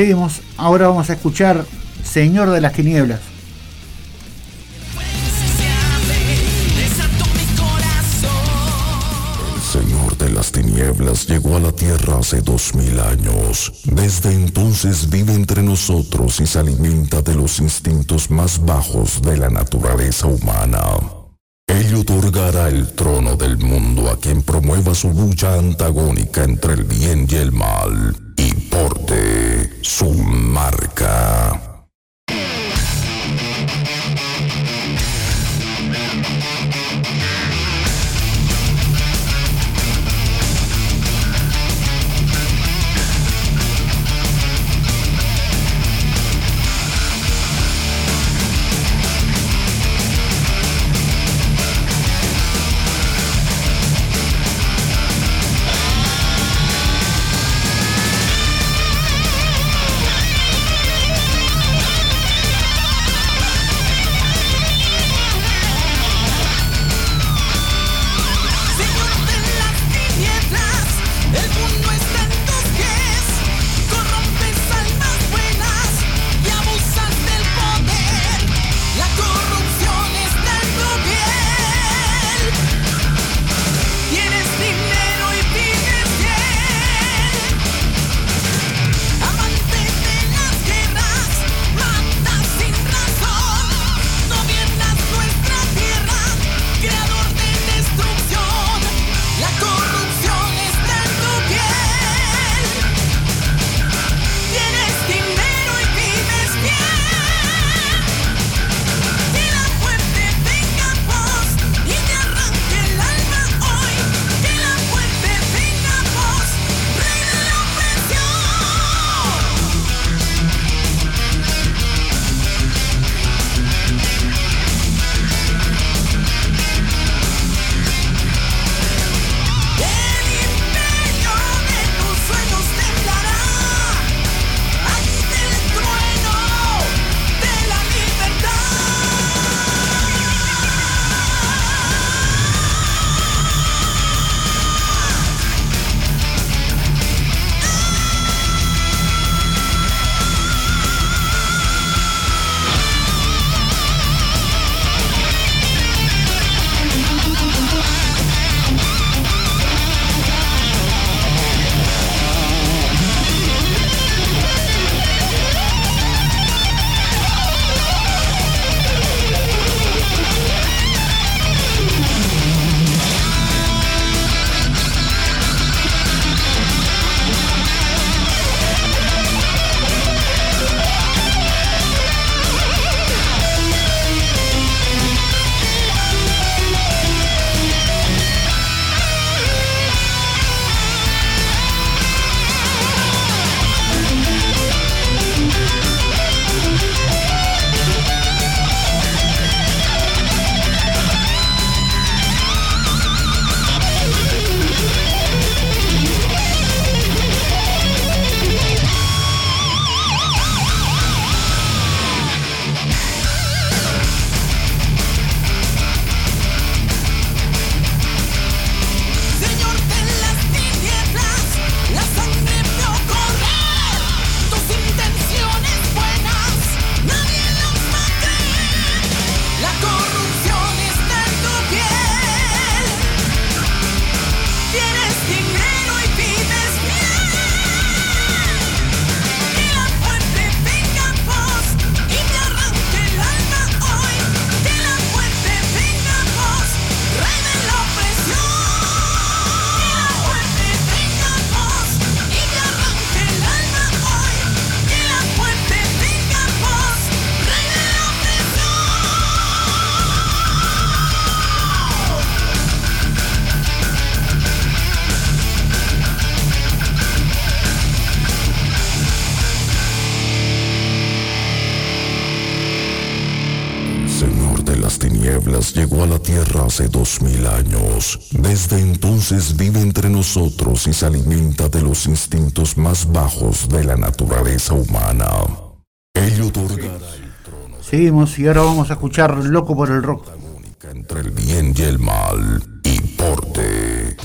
Seguimos, ahora vamos a escuchar Señor de las Tinieblas. Señor de las tinieblas llegó a la tierra hace dos mil años. Desde entonces vive entre nosotros y se alimenta de los instintos más bajos de la naturaleza humana. Él otorgará el trono del mundo a quien promueva su lucha antagónica entre el bien y el mal y porte su marca. y se alimenta de los instintos más bajos de la naturaleza humana. Ello otorgará el trono. Seguimos y ahora vamos a escuchar Loco por el Rock. Entre el bien y el mal y porte.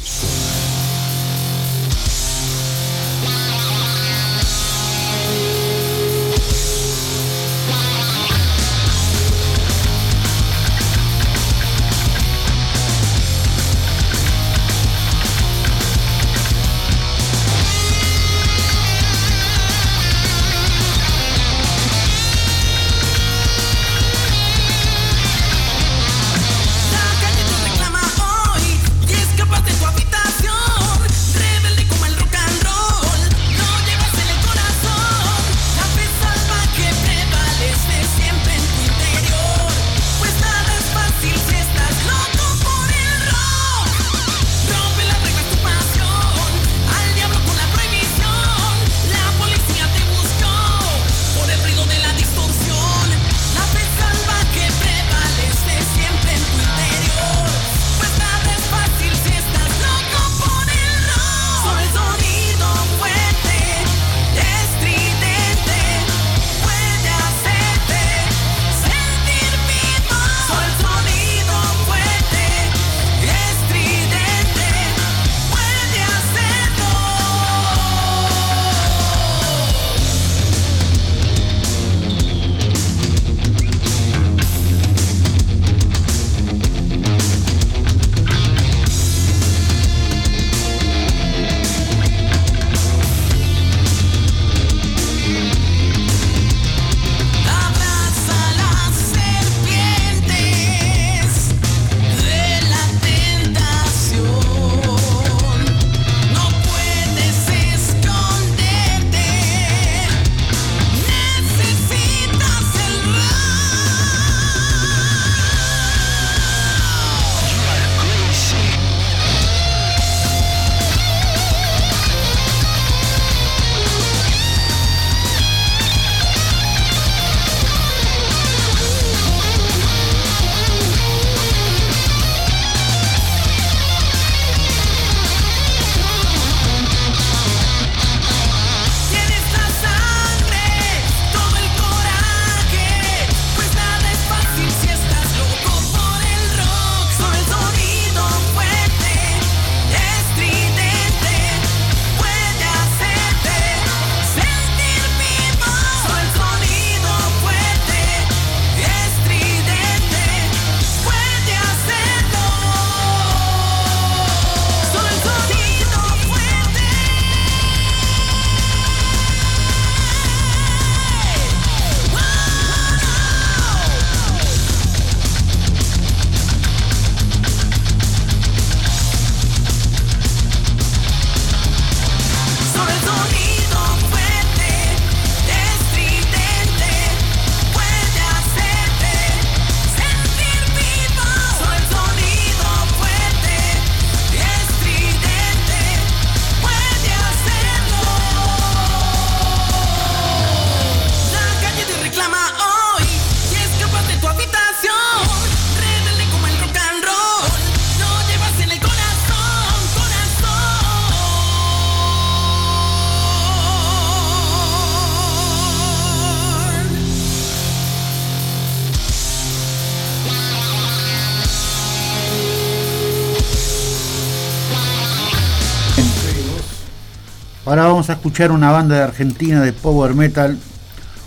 Vamos a escuchar una banda de Argentina de power metal,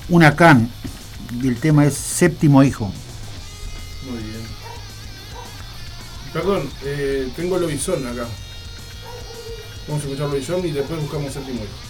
una can, y el tema es Séptimo Hijo. Muy bien. Perdón, eh, tengo Lobizón acá. Vamos a escuchar Lobizón y después buscamos séptimo hijo.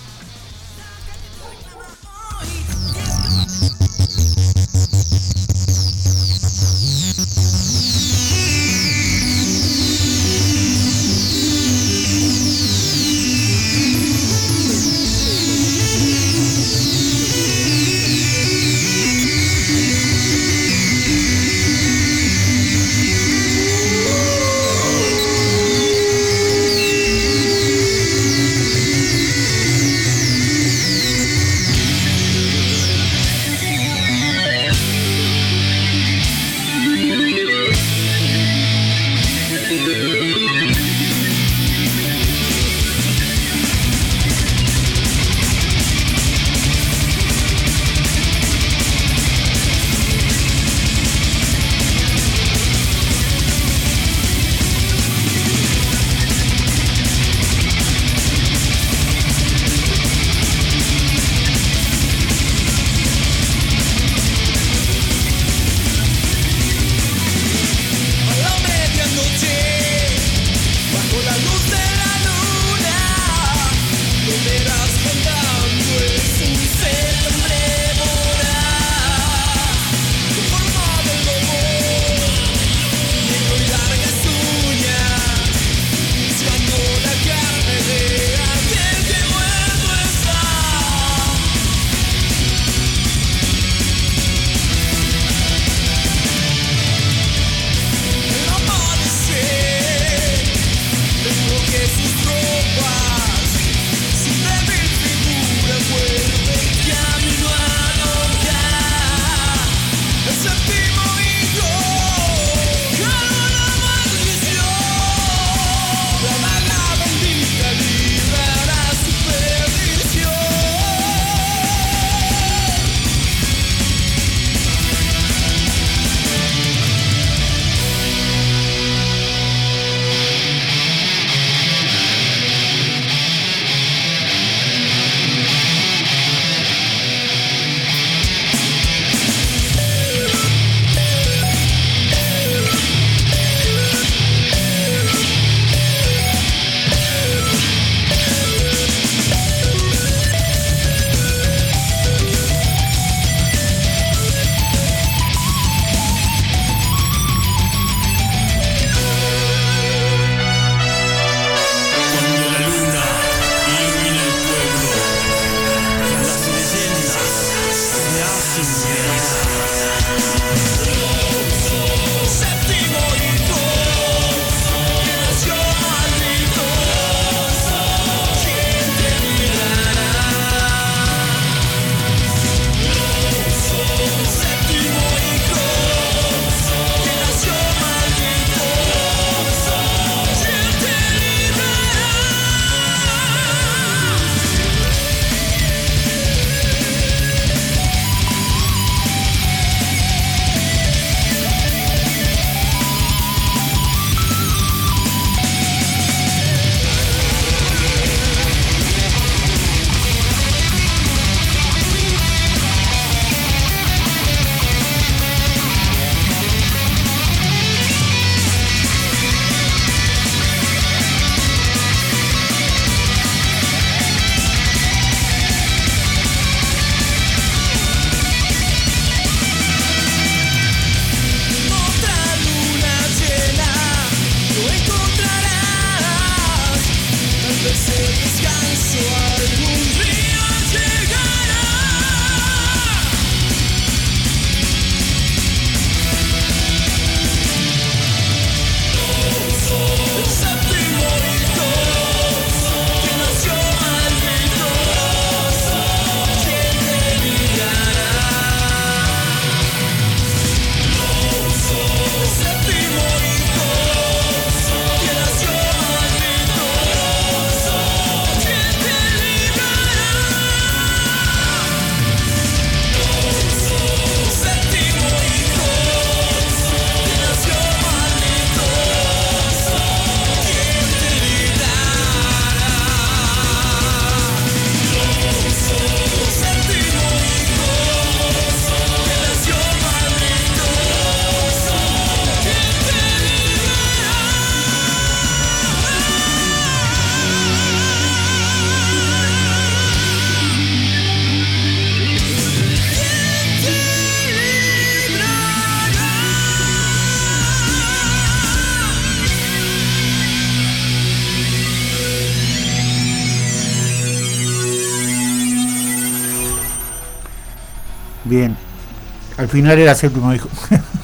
Al final era séptimo hijo.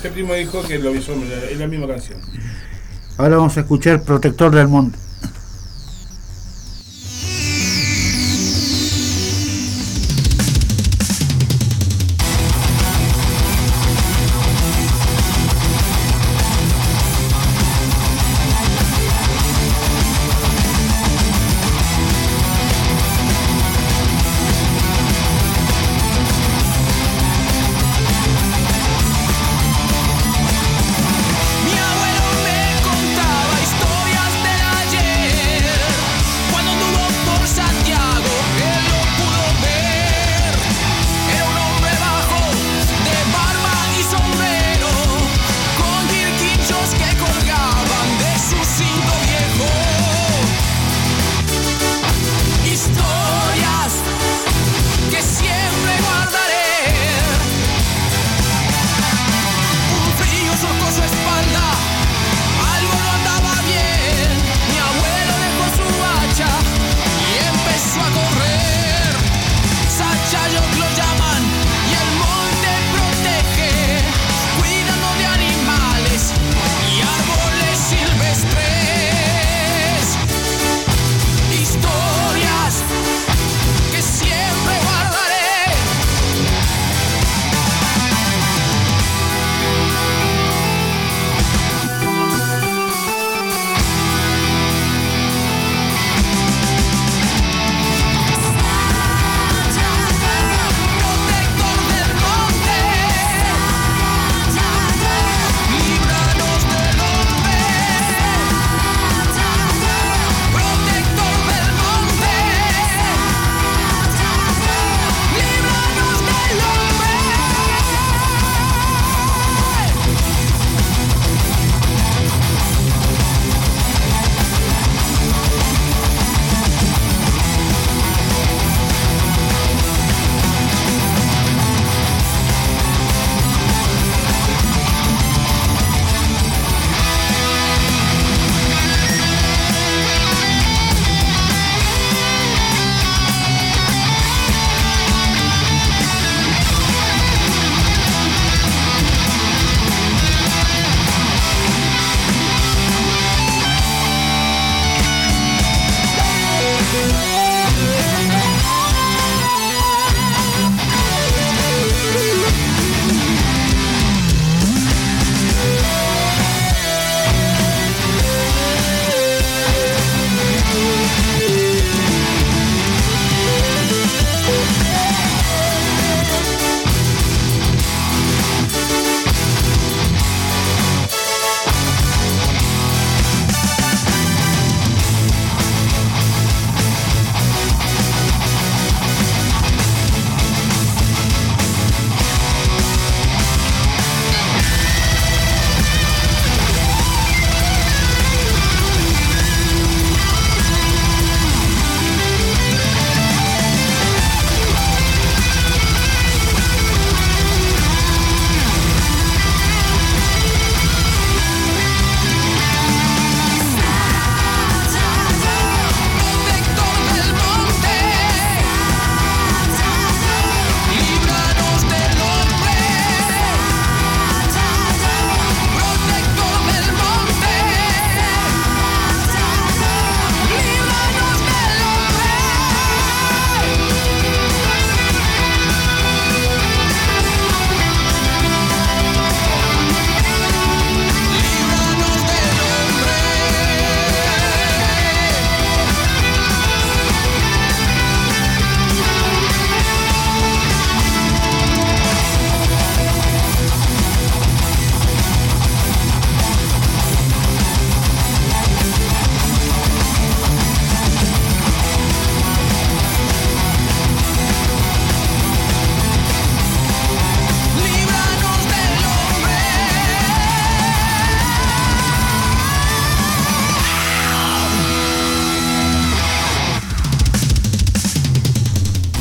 Séptimo dijo que lo avisó, es la misma canción. Ahora vamos a escuchar Protector del Monte.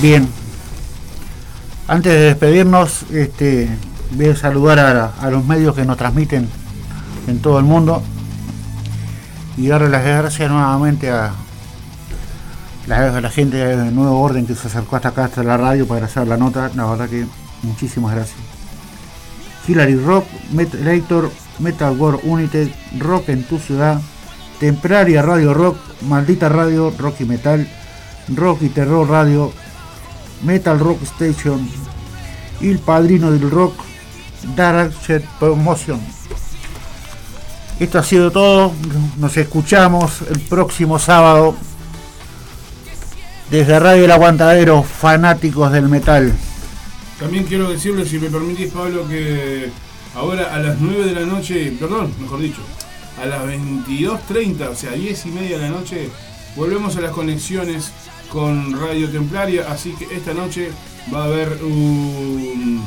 Bien. Antes de despedirnos, este, voy a saludar a, los medios que nos transmiten en todo el mundo y darle las gracias nuevamente a la, gente de Nuevo Orden que se acercó hasta acá, hasta la radio para hacer la nota. La verdad que Muchísimas gracias. Hillary Rock, Metalator, Metal World United, Rock en tu ciudad, Templaria Radio Rock, Maldita Radio, Rock y Metal, Rock y Terror Radio, Metal Rock Station, Il Padrino del Rock, Dark Jet Promotion. Esto ha sido todo. Nos escuchamos el próximo sábado desde Radio El Aguantadero, fanáticos del metal. También quiero decirle, si me permitís, Pablo, que ahora a las 9 de la noche, perdón, mejor dicho, a las 22.30, o sea, 10 y media de la noche, volvemos a las conexiones con Radio Templaria, así que esta noche va a haber un,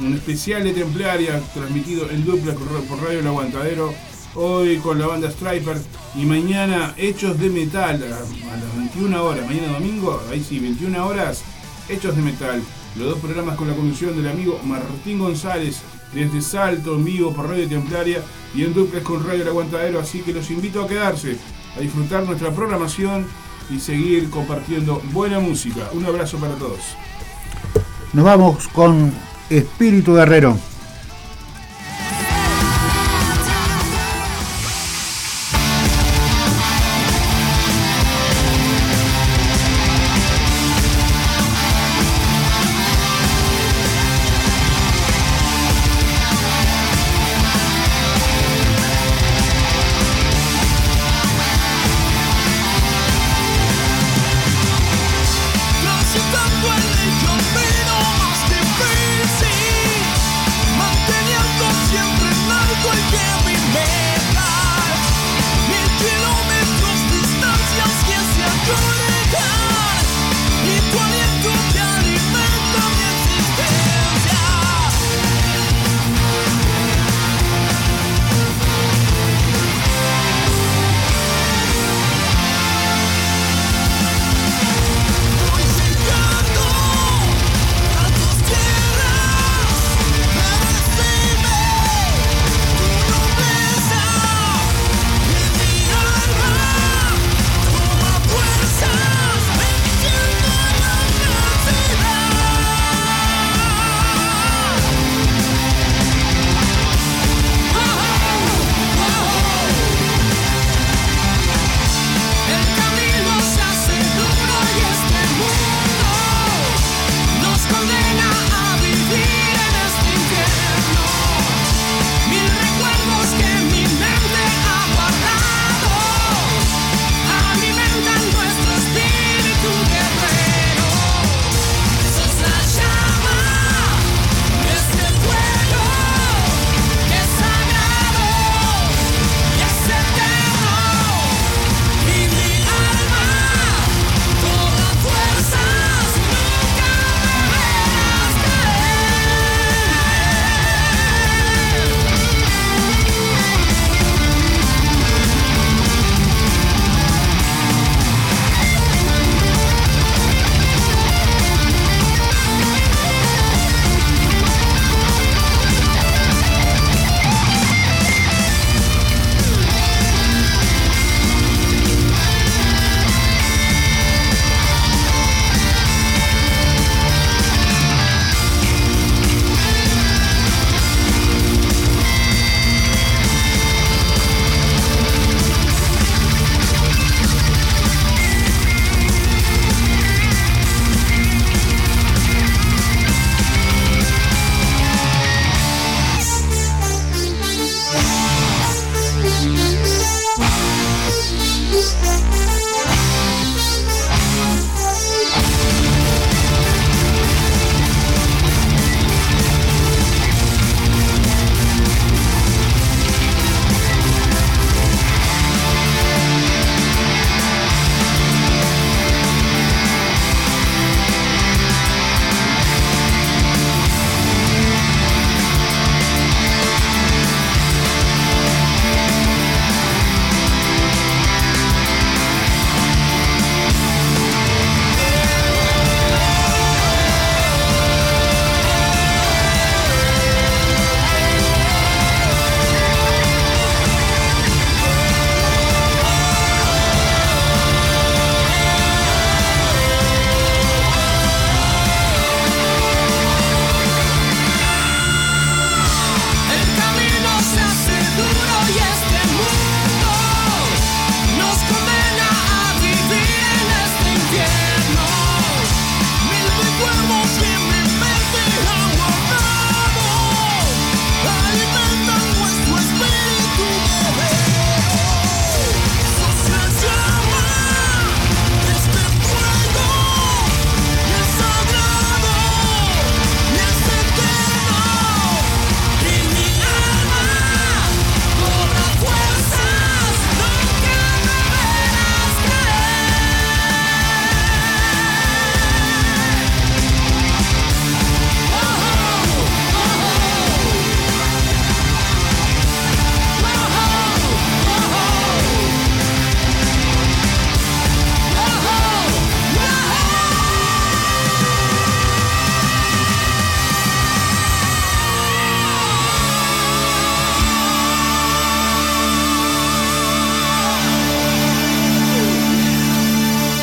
un especial de Templaria transmitido en dupla por Radio El Aguantadero, hoy con la banda Striper y mañana Hechos de Metal a, a las 21 horas, mañana domingo, ahí sí, 21 horas, Hechos de Metal. Los dos programas con la conducción del amigo Martín González desde Salto en vivo por Radio Templaria y en duples con Radio El Aguantadero, así que los invito a quedarse, a disfrutar nuestra programación y seguir compartiendo buena música. Un abrazo para todos. Nos vamos con Espíritu Guerrero.